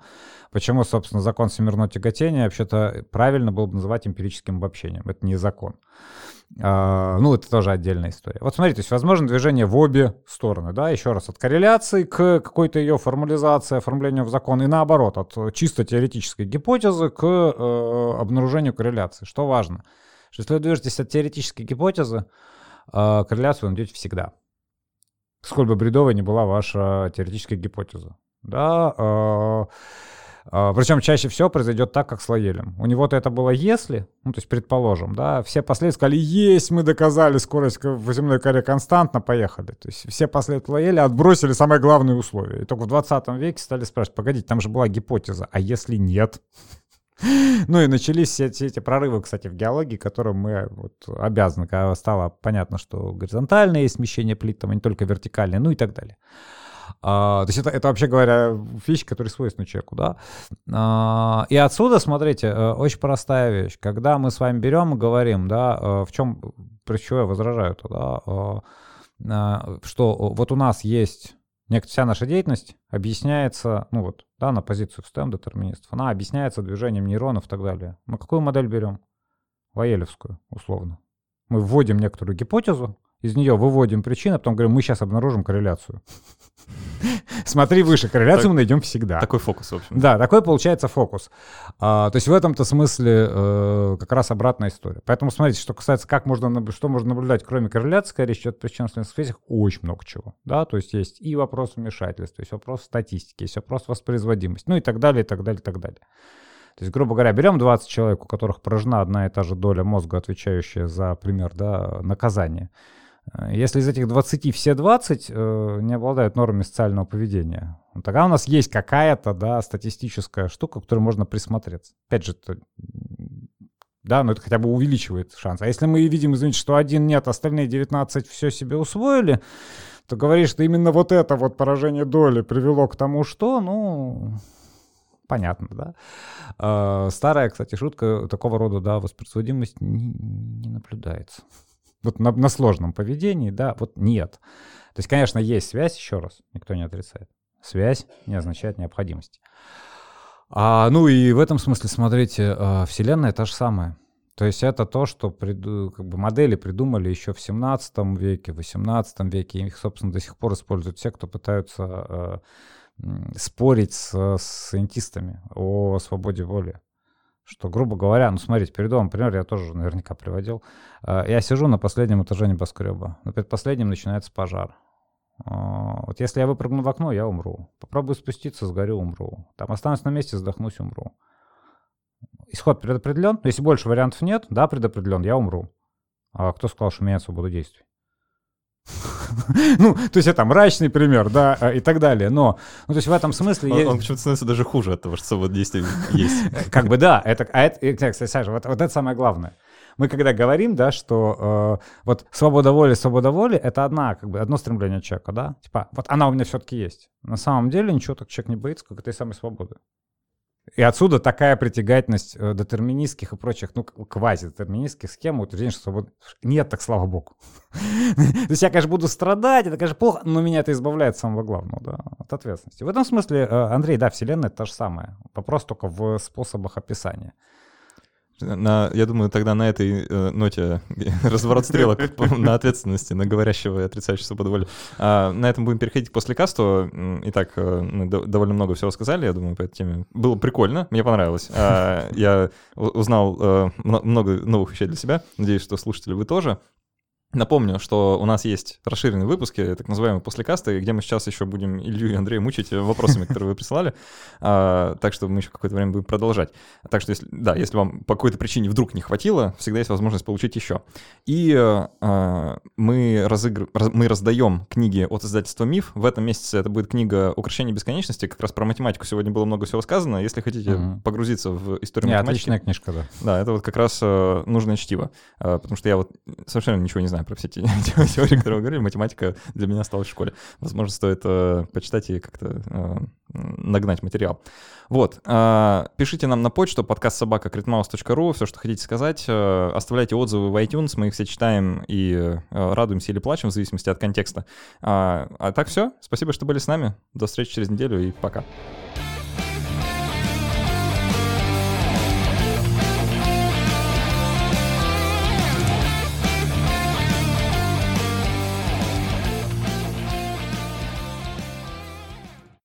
Почему, собственно, закон всемирного тяготения вообще-то правильно было бы называть эмпирическим обобщением. Это не закон. А, ну, это тоже отдельная история. Вот смотрите, то есть возможно движение в обе стороны, да, еще раз, от корреляции к какой-то ее формализации, оформлению в закон, и наоборот, от чисто теоретической гипотезы к э, обнаружению корреляции. Что важно? Что если вы движетесь от теоретической гипотезы, э, корреляцию вы найдете всегда сколь бы бредовой не была ваша теоретическая гипотеза. Да, э, э, причем чаще всего произойдет так, как с Лоелем. У него-то это было «если», ну, то есть предположим, да, все последователи сказали «есть, мы доказали скорость в земной коре константно, поехали». То есть все последователи Лоеля отбросили самое главное условие. И только в 20 веке стали спрашивать, погодите, там же была гипотеза, а если нет? [laughs] Ну и начались все, все эти прорывы, кстати, в геологии, которым мы вот обязаны, когда стало понятно, что горизонтальные смещения плит, там, а не только вертикальные, ну и так далее. А, то есть это, это, вообще говоря, вещь, которая свойственна человеку, да. А, и отсюда, смотрите, э, очень простая вещь. Когда мы с вами берем и говорим, да, э, в чем, про чего я возражаю, да, э, что вот у нас есть вся наша деятельность объясняется, ну вот, да, на позицию встаем детерминистов, она объясняется движением нейронов и так далее. Мы какую модель берем? Лоелевскую, условно. Мы вводим некоторую гипотезу, из нее выводим причины, а потом говорим, мы сейчас обнаружим корреляцию. Смотри выше, корреляцию мы найдем всегда. Такой фокус, в общем. Да, такой получается фокус. А, то есть в этом-то смысле э, как раз обратная история. Поэтому смотрите, что касается, как можно, что можно наблюдать, кроме корреляции, скорее речь идет о причинственных связях, очень много чего. Да, то есть есть и вопрос вмешательства, есть вопрос статистики, есть вопрос воспроизводимости, ну и так далее, и так далее, и так далее. То есть, грубо говоря, берем 20 человек, у которых поражена одна и та же доля мозга, отвечающая за, пример, да, наказание. Э, если из этих 20 все 20 э, не обладают нормами социального поведения, тогда у нас есть какая-то да, статистическая штука, к которой можно присмотреться. Опять же, это, да, но это хотя бы увеличивает шанс. А если мы видим, извините, что один нет, остальные 19 все себе усвоили, то говоришь, что именно вот это вот поражение доли привело к тому, что, ну, понятно, да. Э, старая, кстати, шутка такого рода, да, воспроизводимость не, не наблюдается вот на, на сложном поведении, да, вот нет. То есть, конечно, есть связь, еще раз, никто не отрицает. Связь не означает необходимость. А, ну и в этом смысле, смотрите, а, Вселенная та же самая. То есть это то, что приду, как бы модели придумали еще в 17 веке, в 18 веке. И их, собственно, до сих пор используют все, кто пытаются э, спорить с, с сайентистами о свободе воли что, грубо говоря, ну, смотрите, перед вам пример я тоже наверняка приводил. А, я сижу на последнем этаже небоскреба. На предпоследнем начинается пожар. А, вот если я выпрыгну в окно, я умру. Попробую спуститься, сгорю, умру. Там останусь на месте, вздохнусь, умру. Исход предопределен. Если больше вариантов нет, да, предопределен, я умру. А кто сказал, что у меня свобода действий? [laughs] ну, то есть это мрачный пример, да, а, и так далее. Но, ну, то есть в этом смысле... Он, есть... он почему-то становится даже хуже от того, что свобода действий есть. Как бы да, это, а это, кстати, Саша, вот, вот это самое главное. Мы когда говорим, да, что э, вот свобода воли, свобода воли — это одна, как бы, одно стремление человека, да, типа, вот она у меня все-таки есть. На самом деле ничего так человек не боится, как этой самой свободы. И отсюда такая притягательность э, детерминистских и прочих, ну, квази-детерминистских схем, утверждение, что вот нет, так слава богу. [laughs] То есть я, конечно, буду страдать, это, конечно, плохо, но меня это избавляет от самого главного, да, от ответственности. В этом смысле, э, Андрей, да, Вселенная — это то же самое. Вопрос только в способах описания. На, я думаю, тогда на этой э, ноте [laughs] разворот стрелок на ответственности, на говорящего и отрицающего свободу воли. А, на этом будем переходить после касту. Итак, э, мы до, довольно много всего сказали, я думаю, по этой теме. Было прикольно, мне понравилось. А, я узнал э, много новых вещей для себя. Надеюсь, что слушатели вы тоже. Напомню, что у нас есть расширенные выпуски, так называемые послекасты, где мы сейчас еще будем Илью и Андрея мучить вопросами, которые вы присылали. А, так что мы еще какое-то время будем продолжать. Так что, если, да, если вам по какой-то причине вдруг не хватило, всегда есть возможность получить еще. И а, мы, разыгр... раз... мы раздаем книги от издательства «Миф». В этом месяце это будет книга «Украшение бесконечности». Как раз про математику сегодня было много всего сказано. Если хотите mm-hmm. погрузиться в историю Не, математики... отличная книжка, да. Да, это вот как раз э, нужное чтиво. Э, потому что я вот совершенно ничего не знаю знаю про все [laughs] те теории, которые вы говорили, математика для меня осталась в школе. Возможно, стоит э, почитать и как-то э, нагнать материал. Вот, э, пишите нам на почту подкаст собака все, что хотите сказать. Э, оставляйте отзывы в iTunes, мы их все читаем и э, радуемся или плачем в зависимости от контекста. А, а так все, спасибо, что были с нами. До встречи через неделю и пока.